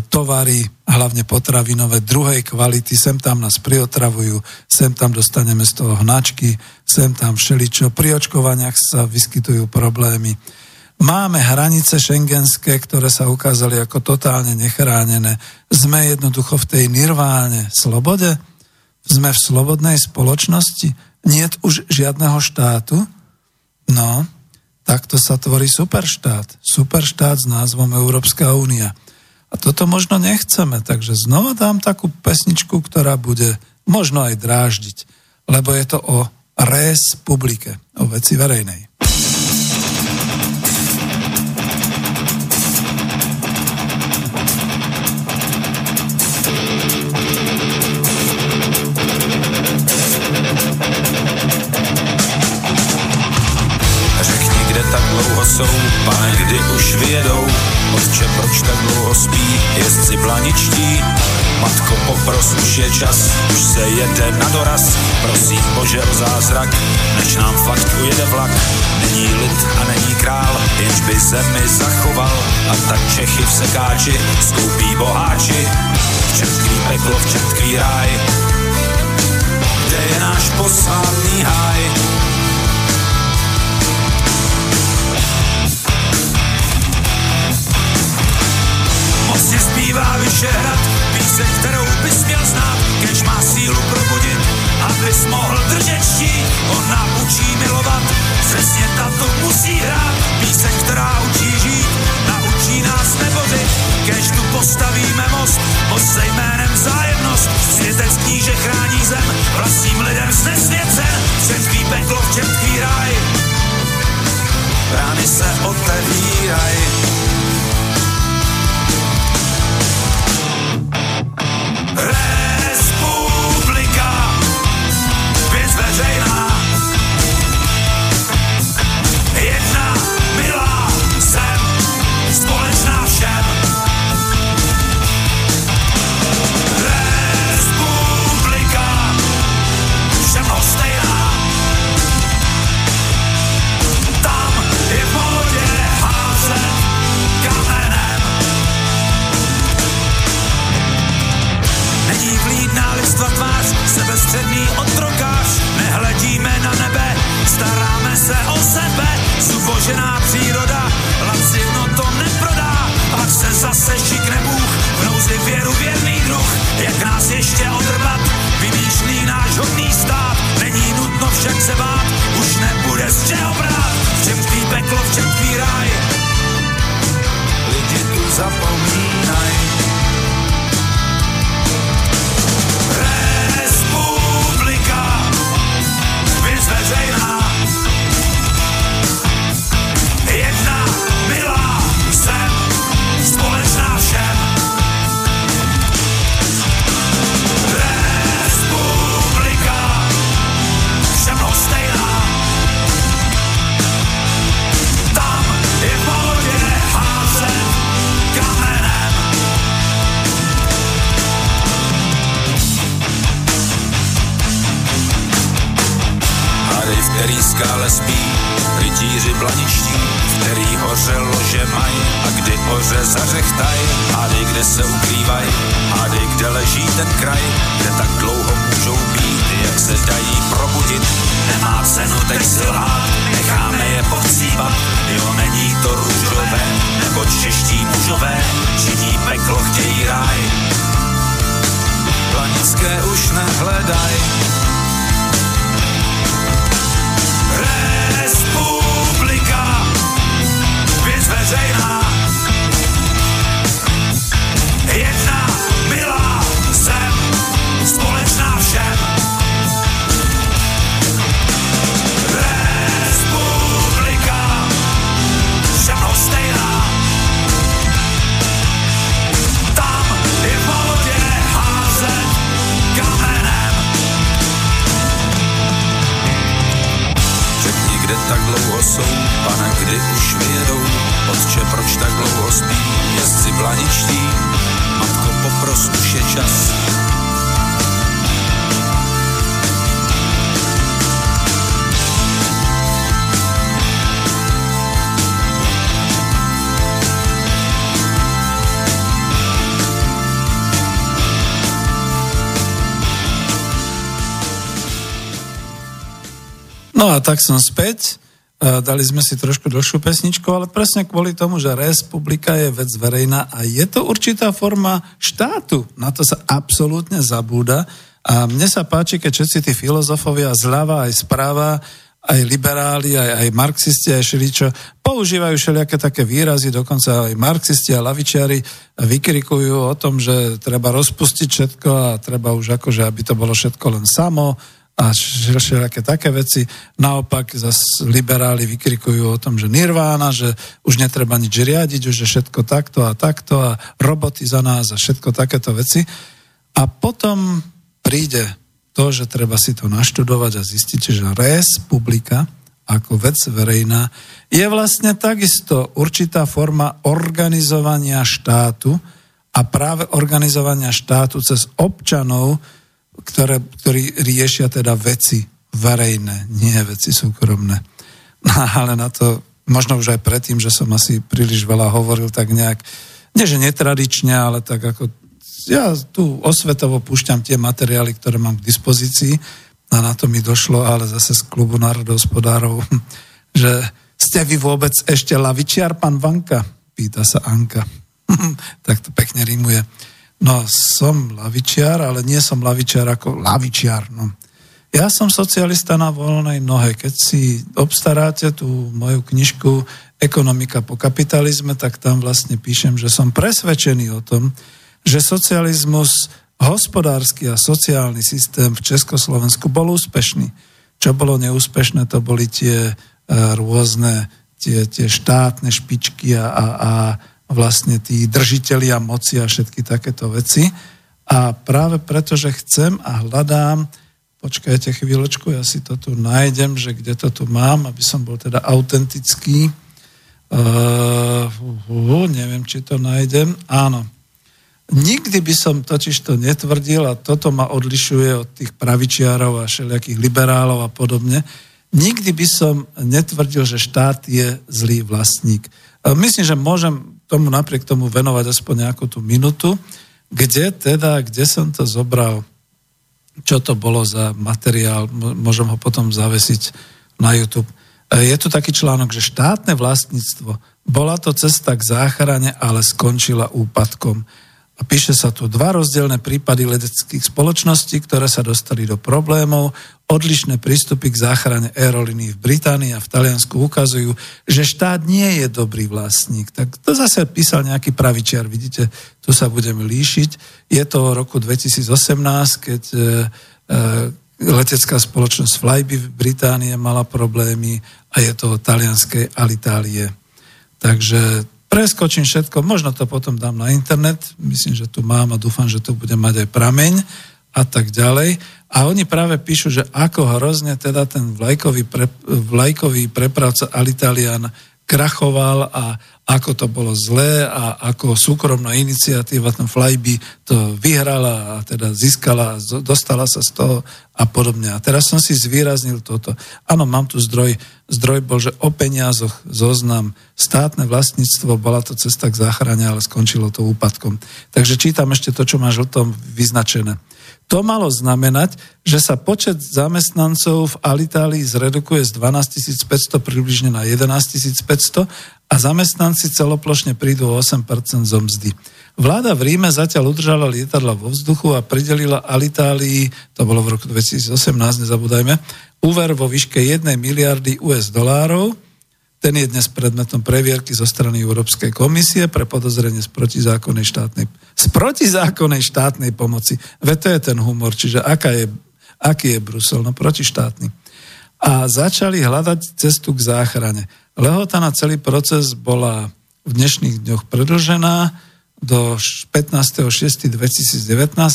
A: tovary, hlavne potravinové, druhej kvality, sem tam nás priotravujú, sem tam dostaneme z toho hnačky, sem tam všeličo. Pri očkovaniach sa vyskytujú problémy. Máme hranice šengenské, ktoré sa ukázali ako totálne nechránené. Sme jednoducho v tej nirváne slobode? Sme v slobodnej spoločnosti? Nie už žiadneho štátu? No, takto sa tvorí superštát. Superštát s názvom Európska únia. A toto možno nechceme, takže znova dám takú pesničku, ktorá bude možno aj dráždiť, lebo je to o res publike, o veci verejnej.
D: Jsou, pane, kdy už vyjedou Otče, proč tak dlouho spí, jezdci blaničtí? Matko, popros, už je čas, už se jede na doraz. Prosím Bože o zázrak, než nám fakt ujede vlak. Není lid a není král, jenž by zemi zachoval. A tak Čechy v sekáči skoupí boháči. v čem tkví peklo, v čem tkví ráj, kde je náš posvátný háj. Vyšehrad, píseň, kterou bys měl znát, kež má sílu probudit, abys mohl držet štít, on nám učí milovat, přesně tato musí hrát, píseň, která učí žít, naučí nás nebořit, kež tu postavíme most, most se jménem zájemnost, světec kníže chrání zem, vlastním lidem znesvěcen, v čem tkví peklo, v čem ráj, brány se otevírají. Hey. Tak
A: som späť. E, Dali sme si trošku dlhšiu pesničku, ale presne kvôli tomu, že republika je vec verejná a je to určitá forma štátu. Na to sa absolútne zabúda. A mne sa páči, keď všetci tí filozofovia zľava aj správa, aj liberáli, aj, aj marxisti, aj šeličo, používajú všelijaké také výrazy, dokonca aj marxisti a lavičiari vykrikujú o tom, že treba rozpustiť všetko a treba už akože, aby to bolo všetko len samo a všelijaké také veci. Naopak zase liberáli vykrikujú o tom, že nirvána, že už netreba nič riadiť, už je všetko takto a takto a roboty za nás a všetko takéto veci. A potom príde to, že treba si to naštudovať a zistiť, že republika ako vec verejná je vlastne takisto určitá forma organizovania štátu a práve organizovania štátu cez občanov, ktoré, ktorí riešia teda veci verejné, nie veci súkromné. No, ale na to, možno už aj predtým, že som asi príliš veľa hovoril, tak nejak, nie že netradične, ale tak ako ja tu osvetovo púšťam tie materiály, ktoré mám k dispozícii a na to mi došlo, ale zase z klubu národohospodárov, *laughs* že ste vy vôbec ešte lavičiar, pán Vanka? Pýta sa Anka. *laughs* tak to pekne rímuje. No, som lavičiar, ale nie som lavičiar ako lavičiar. No. Ja som socialista na voľnej nohe. Keď si obstaráte tú moju knižku Ekonomika po kapitalizme, tak tam vlastne píšem, že som presvedčený o tom, že socializmus, hospodársky a sociálny systém v Československu bol úspešný. Čo bolo neúspešné, to boli tie e, rôzne tie, tie štátne špičky a, a, a vlastne tí držitelia moci a všetky takéto veci. A práve preto, že chcem a hľadám Počkajte chvíľočku, ja si to tu nájdem, že kde to tu mám, aby som bol teda autentický. Uh, uh, neviem, či to nájdem. Áno. Nikdy by som totiž to netvrdil, a toto ma odlišuje od tých pravičiarov a všelijakých liberálov a podobne, nikdy by som netvrdil, že štát je zlý vlastník. Myslím, že môžem tomu napriek tomu venovať aspoň nejakú tú minutu, kde teda, kde som to zobral čo to bolo za materiál, môžem ho potom zavesiť na YouTube. E, je tu taký článok, že štátne vlastníctvo bola to cesta k záchrane, ale skončila úpadkom. A píše sa tu dva rozdielne prípady leteckých spoločností, ktoré sa dostali do problémov. Odlišné prístupy k záchrane aerolíny v Británii a v Taliansku ukazujú, že štát nie je dobrý vlastník. Tak to zase písal nejaký pravičiar, vidíte, tu sa budeme líšiť. Je to roku 2018, keď e, e, letecká spoločnosť Flyby v Británii mala problémy a je to talianskej Alitálie. Takže preskočím všetko, možno to potom dám na internet, myslím, že tu mám a dúfam, že tu budem mať aj prameň a tak ďalej. A oni práve píšu, že ako hrozne teda ten vlajkový, pre, vlajkový prepravca Alitalian krachoval a ako to bolo zlé a ako súkromná iniciatíva, ten Flyby to vyhrala a teda získala, dostala sa z toho a podobne. A teraz som si zvýraznil toto. Áno, mám tu zdroj, zdroj bol, že o peniazoch zoznam státne vlastníctvo, bola to cesta k záchrane, ale skončilo to úpadkom. Takže čítam ešte to, čo má žltom vyznačené. To malo znamenať, že sa počet zamestnancov v Alitálii zredukuje z 12 500 približne na 11 500 a zamestnanci celoplošne prídu o 8% zo mzdy. Vláda v Ríme zatiaľ udržala lietadla vo vzduchu a pridelila Alitálii, to bolo v roku 2018, nezabúdajme, úver vo výške 1 miliardy US dolárov, ten je dnes predmetom previerky zo strany Európskej komisie pre podozrenie z protizákonnej štátnej, z protizákonnej štátnej pomoci. Veď to je ten humor, čiže aká je, aký je Brusel? No protištátny. A začali hľadať cestu k záchrane. Lehota na celý proces bola v dnešných dňoch predlžená do 15.6.2019.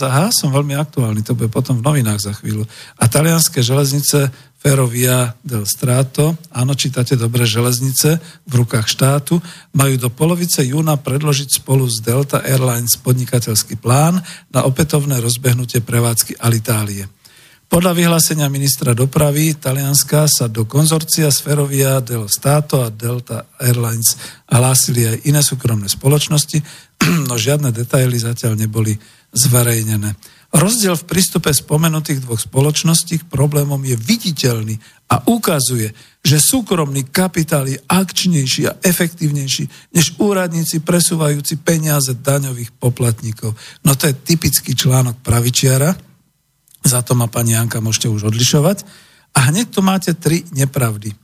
A: Aha, som veľmi aktuálny, to bude potom v novinách za chvíľu. A talianské železnice Ferrovia del Strato, áno, čítate dobre železnice v rukách štátu, majú do polovice júna predložiť spolu s Delta Airlines podnikateľský plán na opätovné rozbehnutie prevádzky Alitálie. Podľa vyhlásenia ministra dopravy Talianska sa do konzorcia Sferovia del Stato a Delta Airlines hlásili aj iné súkromné spoločnosti, *clears throat* no žiadne detaily zatiaľ neboli zverejnené. Rozdiel v prístupe spomenutých dvoch spoločností k problémom je viditeľný a ukazuje, že súkromný kapitál je akčnejší a efektívnejší než úradníci presúvajúci peniaze daňových poplatníkov. No to je typický článok pravičiara, za to ma pani Janka môžete už odlišovať. A hneď tu máte tri nepravdy.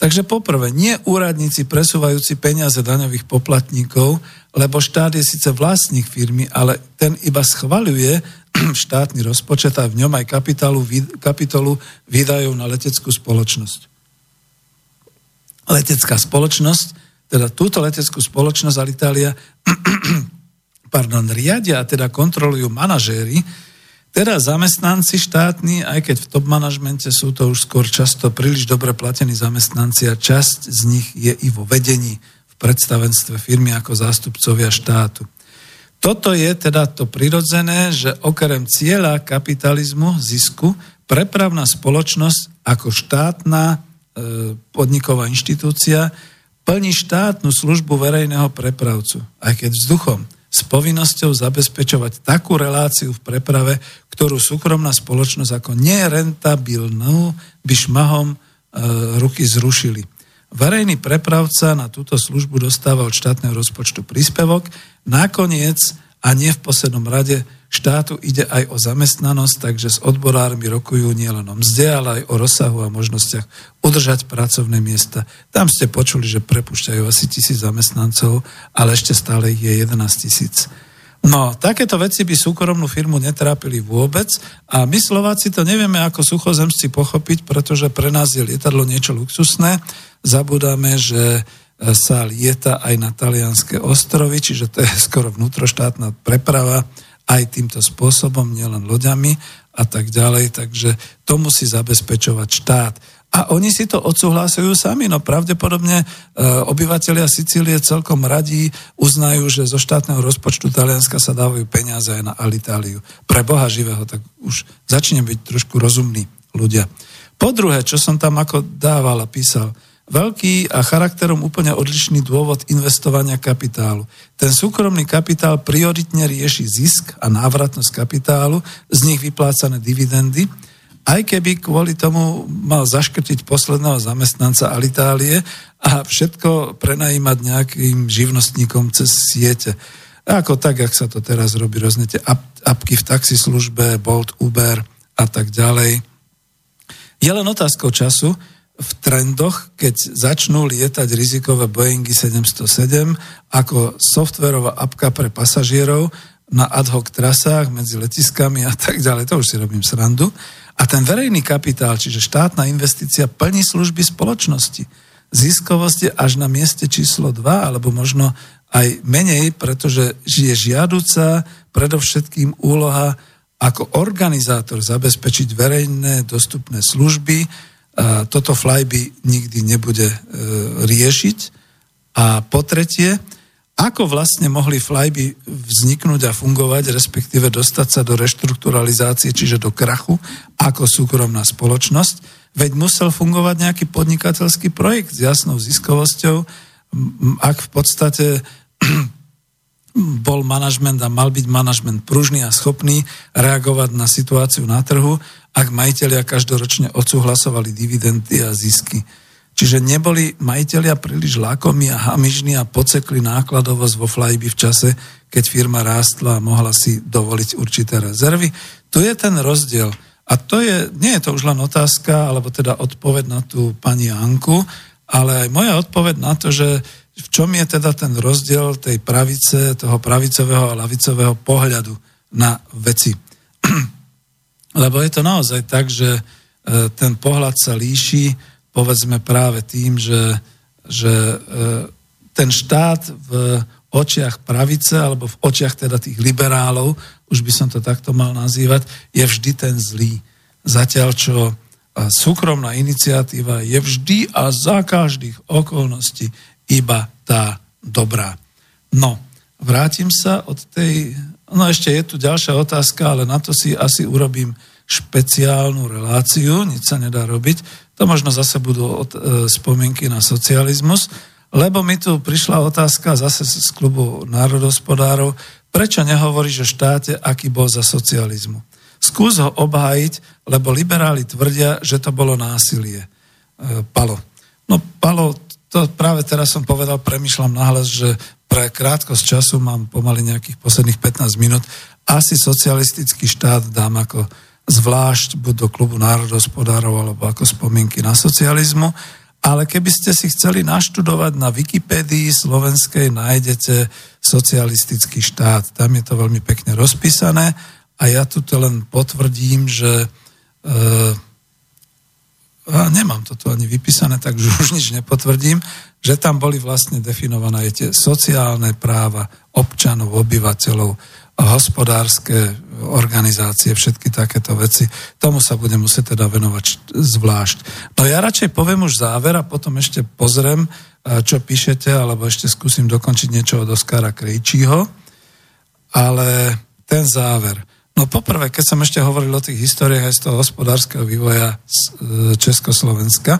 A: Takže poprvé, nie úradníci presúvajúci peniaze daňových poplatníkov, lebo štát je síce vlastník firmy, ale ten iba schvaľuje *clears throat* štátny rozpočet a v ňom aj kapitálu, kapitolu výdajov na leteckú spoločnosť. Letecká spoločnosť, teda túto leteckú spoločnosť Alitalia *clears throat* pardon, riadia a teda kontrolujú manažéri, teda zamestnanci štátni, aj keď v top manažmente sú to už skôr často príliš dobre platení zamestnanci a časť z nich je i vo vedení v predstavenstve firmy ako zástupcovia štátu. Toto je teda to prirodzené, že okrem cieľa kapitalizmu, zisku, prepravná spoločnosť ako štátna e, podniková inštitúcia plní štátnu službu verejného prepravcu, aj keď vzduchom s povinnosťou zabezpečovať takú reláciu v preprave, ktorú súkromná spoločnosť ako nerentabilnú by šmahom e, ruky zrušili. Verejný prepravca na túto službu dostáva od štátneho rozpočtu príspevok, nakoniec a nie v poslednom rade štátu ide aj o zamestnanosť, takže s odborármi rokujú nielen o mzde, ale aj o rozsahu a možnostiach udržať pracovné miesta. Tam ste počuli, že prepušťajú asi tisíc zamestnancov, ale ešte stále je 11 tisíc. No, takéto veci by súkromnú firmu netrápili vôbec a my Slováci to nevieme ako suchozemsci pochopiť, pretože pre nás je lietadlo niečo luxusné. Zabudáme, že sa lieta aj na talianské ostrovy, čiže to je *laughs* skoro vnútroštátna preprava aj týmto spôsobom, nielen loďami a tak ďalej, takže to musí zabezpečovať štát. A oni si to odsúhlasujú sami, no pravdepodobne e, obyvateľia Sicílie celkom radí uznajú, že zo štátneho rozpočtu Talianska sa dávajú peniaze aj na Alitáliu. Pre Boha živého, tak už začne byť trošku rozumní ľudia. Po druhé, čo som tam ako dával a písal, veľký a charakterom úplne odlišný dôvod investovania kapitálu. Ten súkromný kapitál prioritne rieši zisk a návratnosť kapitálu, z nich vyplácané dividendy, aj keby kvôli tomu mal zaškrtiť posledného zamestnanca Alitálie a všetko prenajímať nejakým živnostníkom cez siete. Ako tak, jak sa to teraz robí, rôzne tie apky v taxislužbe, Bolt, Uber a tak ďalej. Je len otázkou času, v trendoch, keď začnú lietať rizikové Boeingy 707 ako softverová apka pre pasažierov na ad hoc trasách medzi letiskami a tak ďalej. To už si robím srandu. A ten verejný kapitál, čiže štátna investícia, plní služby spoločnosti. Ziskovosť je až na mieste číslo 2, alebo možno aj menej, pretože je žiaduca predovšetkým úloha ako organizátor zabezpečiť verejné dostupné služby, toto Flyby nikdy nebude e, riešiť. A po tretie, ako vlastne mohli Flyby vzniknúť a fungovať, respektíve dostať sa do reštrukturalizácie, čiže do krachu, ako súkromná spoločnosť, veď musel fungovať nejaký podnikateľský projekt s jasnou ziskovosťou, ak v podstate *clears throat* bol manažment a mal byť manažment pružný a schopný reagovať na situáciu na trhu, ak majiteľia každoročne odsúhlasovali dividendy a zisky. Čiže neboli majiteľia príliš lákomí a hamižní a pocekli nákladovosť vo Flyby v čase, keď firma rástla a mohla si dovoliť určité rezervy. Tu je ten rozdiel. A to je, nie je to už len otázka, alebo teda odpoveď na tú pani Anku, ale aj moja odpoveď na to, že v čom je teda ten rozdiel tej pravice, toho pravicového a lavicového pohľadu na veci. *clears throat* Lebo je to naozaj tak, že e, ten pohľad sa líši, povedzme práve tým, že, že e, ten štát v očiach pravice, alebo v očiach teda tých liberálov, už by som to takto mal nazývať, je vždy ten zlý. Zatiaľ, čo e, súkromná iniciatíva je vždy a za každých okolností iba tá dobrá. No, vrátim sa od tej... No ešte je tu ďalšia otázka, ale na to si asi urobím špeciálnu reláciu, nič sa nedá robiť. To možno zase budú od, e, spomienky na socializmus, lebo mi tu prišla otázka zase z klubu národospodárov, prečo nehovoríš o štáte, aký bol za socializmu. Skús ho obhájiť, lebo liberáli tvrdia, že to bolo násilie. E, Palo. No Palo, to práve teraz som povedal, premyšľam nahlas, že pre krátkosť času mám pomaly nejakých posledných 15 minút. Asi socialistický štát dám ako zvlášť buď do klubu národospodárov alebo ako spomienky na socializmu. Ale keby ste si chceli naštudovať na Wikipédii slovenskej, nájdete socialistický štát. Tam je to veľmi pekne rozpísané a ja tu len potvrdím, že e, a nemám to tu ani vypísané, takže už nič nepotvrdím, že tam boli vlastne definované tie sociálne práva občanov, obyvateľov, hospodárske organizácie, všetky takéto veci. Tomu sa budem musieť teda venovať zvlášť. No ja radšej poviem už záver a potom ešte pozriem, čo píšete, alebo ešte skúsim dokončiť niečo od Oskara Krejčího. Ale ten záver. No poprvé, keď som ešte hovoril o tých históriách aj z toho hospodárskeho vývoja e, Československa,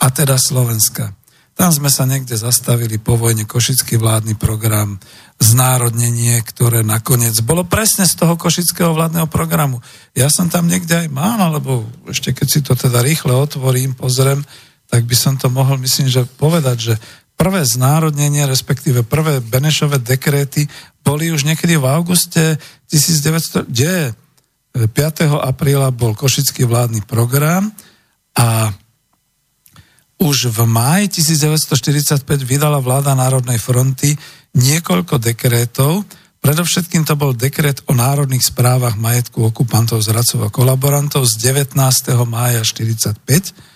A: a teda Slovenska, Tam sme sa niekde zastavili po vojne Košický vládny program, znárodnenie, ktoré nakoniec bolo presne z toho Košického vládneho programu. Ja som tam niekde aj mal, alebo ešte keď si to teda rýchle otvorím, pozriem, tak by som to mohol, myslím, že povedať, že prvé znárodnenie, respektíve prvé Benešové dekréty boli už niekedy v auguste 1900, kde 5. apríla bol Košický vládny program a už v máji 1945 vydala vláda Národnej fronty niekoľko dekrétov. Predovšetkým to bol dekret o národných správach majetku okupantov, zradcov a kolaborantov z 19. mája 1945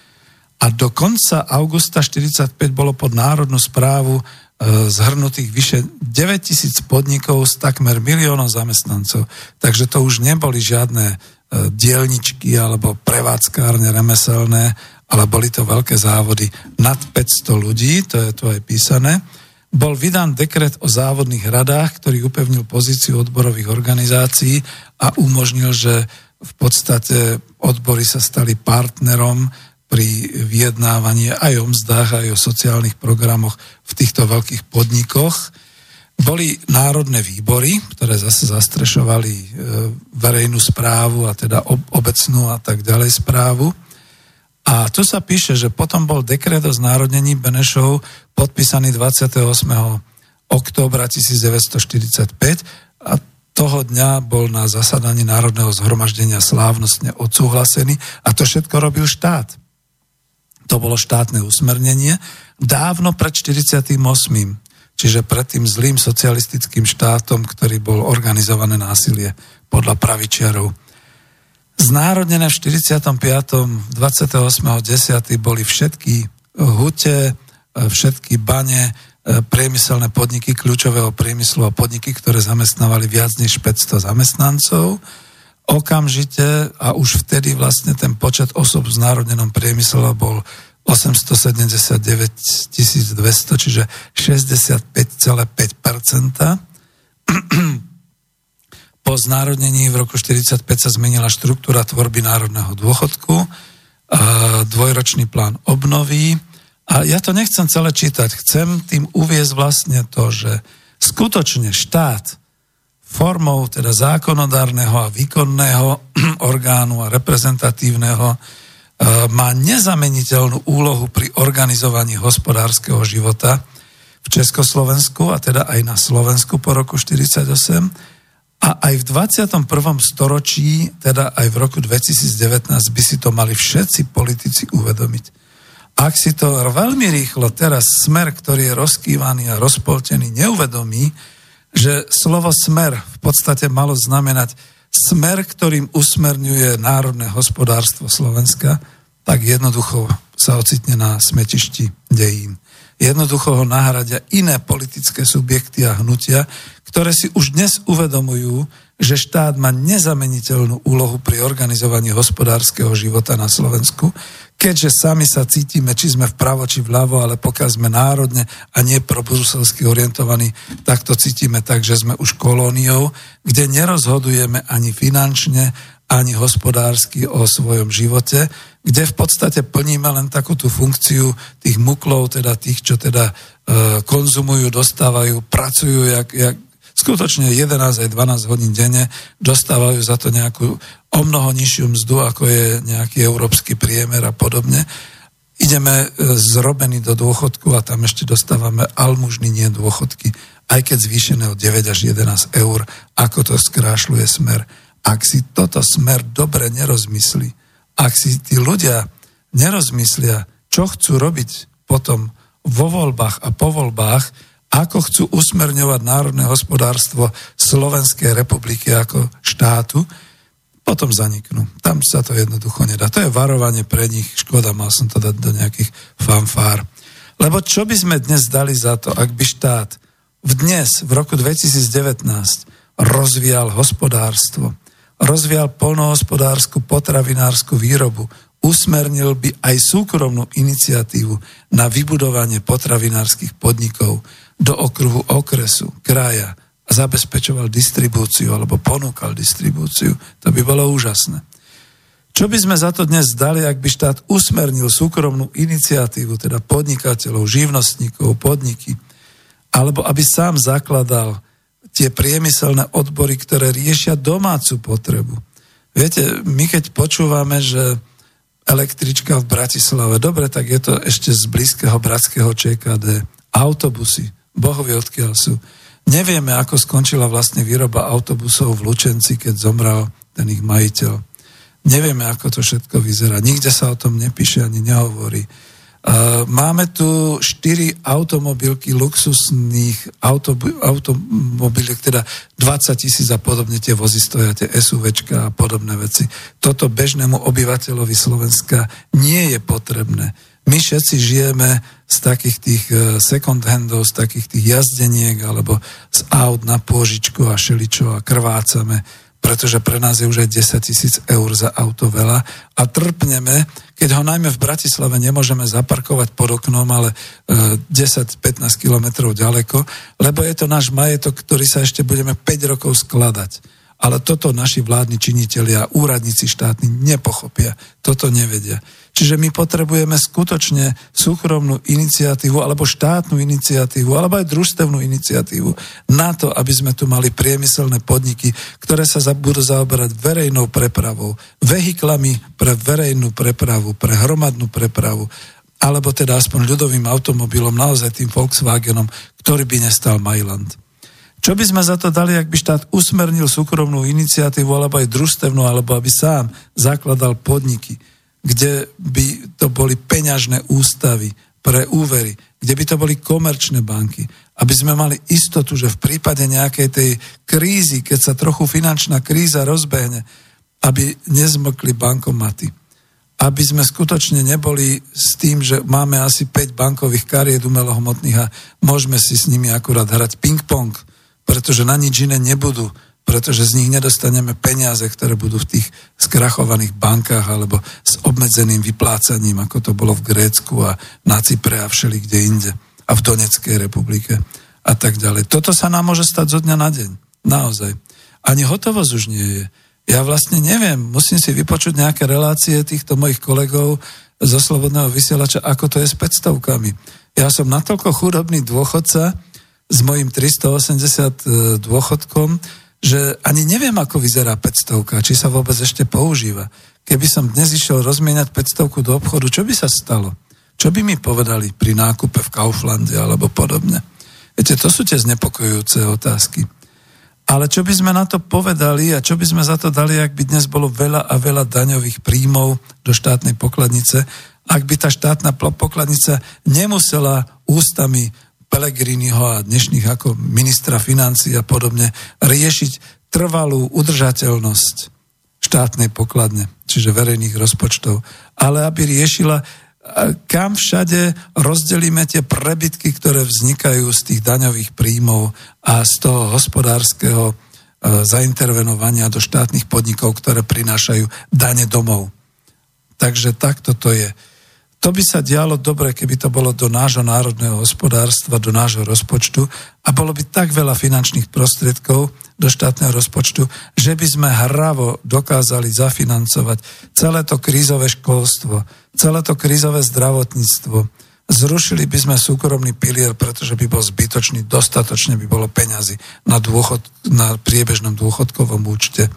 A: a do konca augusta 1945 bolo pod národnú správu e, zhrnutých vyše 9000 podnikov s takmer miliónom zamestnancov. Takže to už neboli žiadne e, dielničky alebo prevádzkárne remeselné, ale boli to veľké závody nad 500 ľudí, to je tu aj písané. Bol vydan dekret o závodných radách, ktorý upevnil pozíciu odborových organizácií a umožnil, že v podstate odbory sa stali partnerom pri vyjednávaní aj o mzdách, aj o sociálnych programoch v týchto veľkých podnikoch. Boli národné výbory, ktoré zase zastrešovali e, verejnú správu a teda obecnú a tak ďalej správu. A tu sa píše, že potom bol dekret o znárodnení Benešov podpísaný 28. októbra 1945 a toho dňa bol na zasadaní Národného zhromaždenia slávnostne odsúhlasený a to všetko robil štát. To bolo štátne usmernenie dávno pred 48. Čiže pred tým zlým socialistickým štátom, ktorý bol organizované násilie podľa pravičiarov. Znárodnené v 45. 28.10. boli všetky hute, všetky bane, priemyselné podniky kľúčového priemyslu a podniky, ktoré zamestnávali viac než 500 zamestnancov. Okamžite a už vtedy vlastne ten počet osob v znárodnenom priemysle bol 879 200, čiže 65,5 po znárodnení v roku 1945 sa zmenila štruktúra tvorby národného dôchodku, dvojročný plán obnovy. A ja to nechcem celé čítať, chcem tým uviezť vlastne to, že skutočne štát formou teda zákonodárneho a výkonného *clears throat* orgánu a reprezentatívneho má nezameniteľnú úlohu pri organizovaní hospodárskeho života v Československu a teda aj na Slovensku po roku 1948 a aj v 21. storočí, teda aj v roku 2019, by si to mali všetci politici uvedomiť. Ak si to veľmi rýchlo teraz smer, ktorý je rozkývaný a rozpoltený, neuvedomí, že slovo smer v podstate malo znamenať smer, ktorým usmerňuje národné hospodárstvo Slovenska, tak jednoducho sa ocitne na smetišti dejín. Jednoducho ho nahradia iné politické subjekty a hnutia, ktoré si už dnes uvedomujú, že štát má nezameniteľnú úlohu pri organizovaní hospodárskeho života na Slovensku, keďže sami sa cítime, či sme vpravo, či vľavo, ale pokiaľ sme národne a nie probruselsky orientovaní, tak to cítime tak, že sme už kolóniou, kde nerozhodujeme ani finančne, ani hospodársky o svojom živote, kde v podstate plníme len takú tú funkciu tých muklov, teda tých, čo teda e, konzumujú, dostávajú, pracujú, jak, jak skutočne 11 aj 12 hodín denne, dostávajú za to nejakú o mnoho nižšiu mzdu, ako je nejaký európsky priemer a podobne. Ideme e, zrobení do dôchodku a tam ešte dostávame almužny, nie dôchodky, aj keď zvýšené o 9 až 11 eur, ako to skrášľuje smer. Ak si toto smer dobre nerozmyslí, ak si tí ľudia nerozmyslia, čo chcú robiť potom vo voľbách a po voľbách, ako chcú usmerňovať národné hospodárstvo Slovenskej republiky ako štátu, potom zaniknú. Tam sa to jednoducho nedá. To je varovanie pre nich. Škoda, mal som to dať do nejakých fanfár. Lebo čo by sme dnes dali za to, ak by štát v dnes, v roku 2019, rozvíjal hospodárstvo, rozvial polnohospodárskú potravinárskú výrobu, usmernil by aj súkromnú iniciatívu na vybudovanie potravinárskych podnikov do okruhu okresu, kraja a zabezpečoval distribúciu alebo ponúkal distribúciu, to by bolo úžasné. Čo by sme za to dnes dali, ak by štát usmernil súkromnú iniciatívu, teda podnikateľov, živnostníkov, podniky, alebo aby sám zakladal tie priemyselné odbory, ktoré riešia domácu potrebu. Viete, my keď počúvame, že električka v Bratislave, dobre, tak je to ešte z blízkeho bratského ČKD, autobusy, bohovie odkiaľ sú. Nevieme, ako skončila vlastne výroba autobusov v Lučenci, keď zomrel ten ich majiteľ. Nevieme, ako to všetko vyzerá. Nikde sa o tom nepíše ani nehovorí. Máme tu štyri automobilky luxusných automobiliek, teda 20 tisíc a podobne tie vozy stoja, tie SUVčka a podobné veci. Toto bežnému obyvateľovi Slovenska nie je potrebné. My všetci žijeme z takých tých e, second handov, z takých tých jazdeniek alebo z aut na pôžičku a šeličo a krvácame pretože pre nás je už aj 10 tisíc eur za auto veľa a trpneme, keď ho najmä v Bratislave nemôžeme zaparkovať pod oknom, ale 10-15 e, kilometrov ďaleko, lebo je to náš majetok, ktorý sa ešte budeme 5 rokov skladať. Ale toto naši vládni činitelia, úradníci štátni nepochopia, toto nevedia. Čiže my potrebujeme skutočne súkromnú iniciatívu alebo štátnu iniciatívu alebo aj družstevnú iniciatívu na to, aby sme tu mali priemyselné podniky, ktoré sa budú zaoberať verejnou prepravou, vehiklami pre verejnú prepravu, pre hromadnú prepravu, alebo teda aspoň ľudovým automobilom, naozaj tým Volkswagenom, ktorý by nestal Mailand. Čo by sme za to dali, ak by štát usmernil súkromnú iniciatívu, alebo aj družstevnú, alebo aby sám zakladal podniky, kde by to boli peňažné ústavy pre úvery, kde by to boli komerčné banky, aby sme mali istotu, že v prípade nejakej tej krízy, keď sa trochu finančná kríza rozbehne, aby nezmokli bankomaty. Aby sme skutočne neboli s tým, že máme asi 5 bankových kariet umelohmotných a môžeme si s nimi akurát hrať ping-pong pretože na nič iné nebudú, pretože z nich nedostaneme peniaze, ktoré budú v tých skrachovaných bankách alebo s obmedzeným vyplácaním, ako to bolo v Grécku a na Cypre a všeli kde inde a v Doneckej republike a tak ďalej. Toto sa nám môže stať zo dňa na deň. Naozaj. Ani hotovosť už nie je. Ja vlastne neviem, musím si vypočuť nejaké relácie týchto mojich kolegov zo Slobodného vysielača, ako to je s 500 Ja som natoľko chudobný dôchodca, s mojim 380 e, dôchodkom, že ani neviem, ako vyzerá 500, či sa vôbec ešte používa. Keby som dnes išiel rozmieniať 500 do obchodu, čo by sa stalo? Čo by mi povedali pri nákupe v Kauflande alebo podobne? Viete, to sú tie znepokojujúce otázky. Ale čo by sme na to povedali a čo by sme za to dali, ak by dnes bolo veľa a veľa daňových príjmov do štátnej pokladnice, ak by tá štátna pokladnica nemusela ústami Pelegriniho a dnešných ako ministra financí a podobne riešiť trvalú udržateľnosť štátnej pokladne, čiže verejných rozpočtov, ale aby riešila, kam všade rozdelíme tie prebytky, ktoré vznikajú z tých daňových príjmov a z toho hospodárskeho zaintervenovania do štátnych podnikov, ktoré prinášajú dane domov. Takže takto to je. To by sa dialo dobre, keby to bolo do nášho národného hospodárstva, do nášho rozpočtu a bolo by tak veľa finančných prostriedkov do štátneho rozpočtu, že by sme hravo dokázali zafinancovať celé to krízové školstvo, celé to krízové zdravotníctvo. Zrušili by sme súkromný pilier, pretože by bol zbytočný, dostatočne by bolo peňazí na, dôchod, na priebežnom dôchodkovom účte.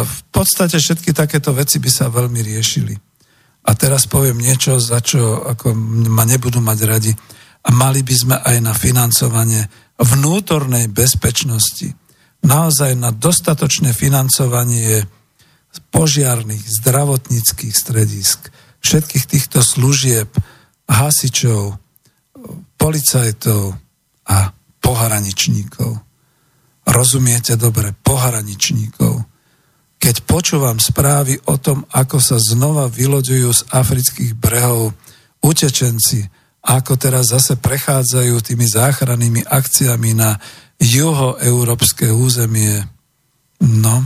A: V podstate všetky takéto veci by sa veľmi riešili. A teraz poviem niečo, za čo ako ma nebudú mať radi. A mali by sme aj na financovanie vnútornej bezpečnosti. Naozaj na dostatočné financovanie požiarných, zdravotníckých stredisk, všetkých týchto služieb, hasičov, policajtov a pohraničníkov. Rozumiete dobre, pohraničníkov keď počúvam správy o tom, ako sa znova vyloďujú z afrických brehov utečenci, ako teraz zase prechádzajú tými záchrannými akciami na juhoeurópske územie, no,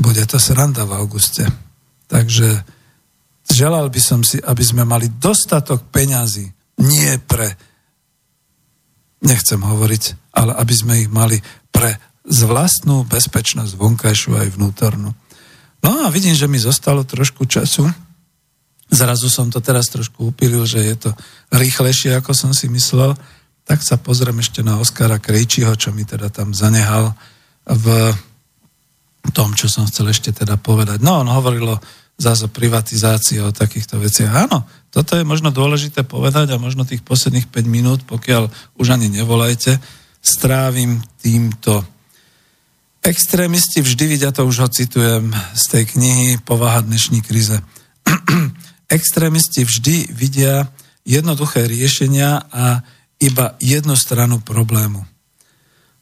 A: bude to sranda v auguste. Takže želal by som si, aby sme mali dostatok peňazí, nie pre, nechcem hovoriť, ale aby sme ich mali pre z vlastnú bezpečnosť vonkajšiu aj vnútornú. No a vidím, že mi zostalo trošku času. Zrazu som to teraz trošku upilil, že je to rýchlejšie, ako som si myslel. Tak sa pozriem ešte na Oskara Krejčího, čo mi teda tam zanehal v tom, čo som chcel ešte teda povedať. No, on hovoril o zase o privatizácii, o takýchto veciach. Áno, toto je možno dôležité povedať a možno tých posledných 5 minút, pokiaľ už ani nevolajte, strávim týmto Extrémisti vždy vidia, to už ho citujem z tej knihy Povaha dnešní krize. *clears throat* Extrémisti vždy vidia jednoduché riešenia a iba jednu stranu problému.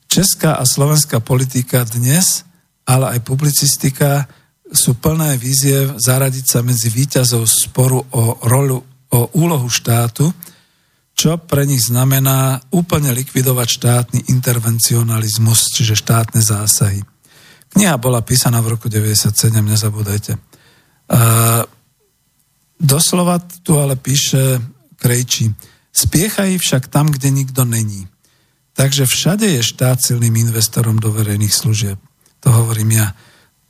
A: Česká a slovenská politika dnes, ale aj publicistika sú plné vízie zaradiť sa medzi výťazov sporu o, rolu, o úlohu štátu, čo pre nich znamená úplne likvidovať štátny intervencionalizmus, čiže štátne zásahy. Kniha bola písaná v roku 97, nezabúdajte. Uh, doslova tu ale píše Krejčí. Spiechají však tam, kde nikto není. Takže všade je štát silným investorom do verejných služieb. To hovorím ja.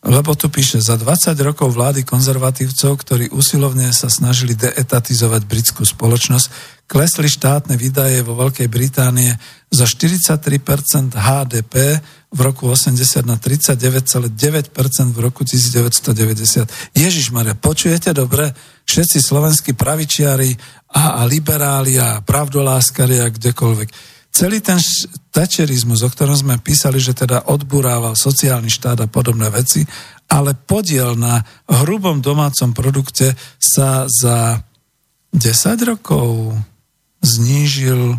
A: Lebo tu píše, za 20 rokov vlády konzervatívcov, ktorí usilovne sa snažili deetatizovať britskú spoločnosť, klesli štátne výdaje vo Veľkej Británie za 43% HDP v roku 80 na 39,9% v roku 1990. Ježiš Maria, počujete dobre? Všetci slovenskí pravičiari a, a liberáli a pravdoláskari a kdekoľvek celý ten tačerizmus, o ktorom sme písali, že teda odburával sociálny štát a podobné veci, ale podiel na hrubom domácom produkte sa za 10 rokov znížil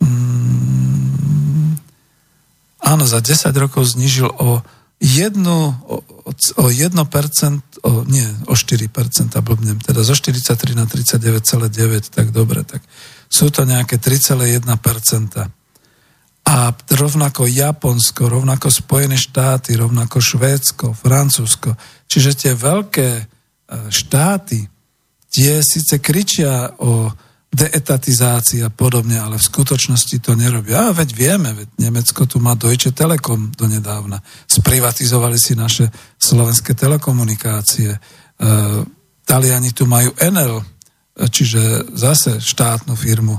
A: mm, áno, za 10 rokov znížil o jednu, o, o 1%, o, nie, o 4%, blbnem, teda zo 43 na 39,9, tak dobre, tak sú to nejaké 3,1%. A rovnako Japonsko, rovnako Spojené štáty, rovnako Švédsko, Francúzsko. Čiže tie veľké e, štáty, tie síce kričia o deetatizácii a podobne, ale v skutočnosti to nerobia. A veď vieme, veď Nemecko tu má Deutsche Telekom donedávna. Sprivatizovali si naše slovenské telekomunikácie. E, Taliani tu majú Enel, čiže zase štátnu firmu,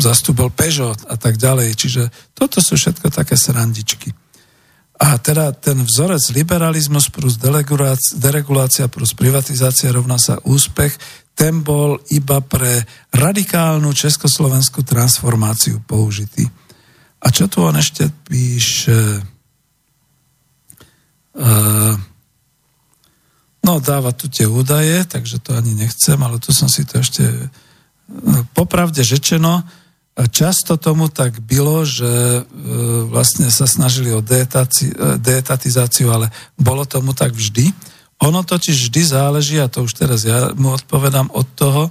A: zastúpil Peugeot a tak ďalej. Čiže toto sú všetko také srandičky. A teda ten vzorec liberalizmus plus deregulácia plus privatizácia rovná sa úspech, ten bol iba pre radikálnu československú transformáciu použitý. A čo tu on ešte píše? Uh, No, dáva tu tie údaje, takže to ani nechcem, ale tu som si to ešte... No, popravde žečeno, často tomu tak bylo, že e, vlastne sa snažili o e, deetatizáciu, ale bolo tomu tak vždy. Ono totiž vždy záleží, a to už teraz ja mu odpovedám, od toho,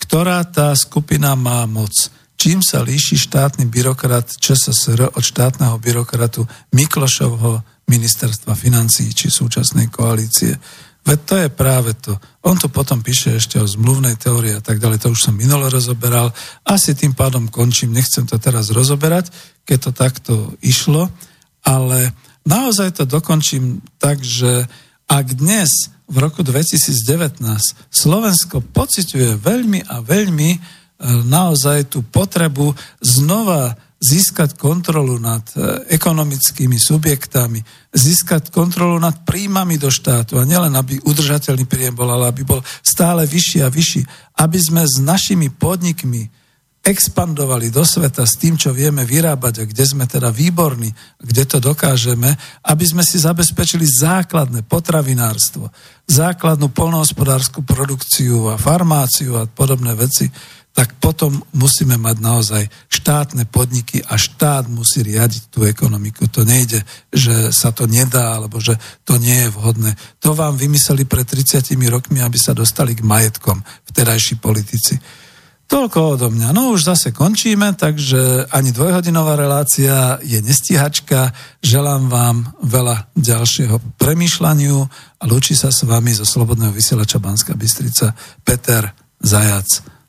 A: ktorá tá skupina má moc. Čím sa líši štátny byrokrat ČSSR od štátneho byrokratu Miklošovho ministerstva financí či súčasnej koalície. Veď to je práve to. On to potom píše ešte o zmluvnej teórii a tak ďalej, to už som minule rozoberal. Asi tým pádom končím, nechcem to teraz rozoberať, keď to takto išlo, ale naozaj to dokončím tak, že ak dnes v roku 2019 Slovensko pociťuje veľmi a veľmi e, naozaj tú potrebu znova získať kontrolu nad e, ekonomickými subjektami, získať kontrolu nad príjmami do štátu a nielen, aby udržateľný príjem bol, ale aby bol stále vyšší a vyšší, aby sme s našimi podnikmi expandovali do sveta s tým, čo vieme vyrábať a kde sme teda výborní, kde to dokážeme, aby sme si zabezpečili základné potravinárstvo, základnú polnohospodárskú produkciu a farmáciu a podobné veci, tak potom musíme mať naozaj štátne podniky a štát musí riadiť tú ekonomiku. To nejde, že sa to nedá, alebo že to nie je vhodné. To vám vymysleli pred 30 rokmi, aby sa dostali k majetkom vtedajší politici. Toľko odo mňa. No už zase končíme, takže ani dvojhodinová relácia je nestihačka. Želám vám veľa ďalšieho premýšľaniu a lúči sa s vami zo Slobodného vysielača Banska Bystrica Peter Zajac.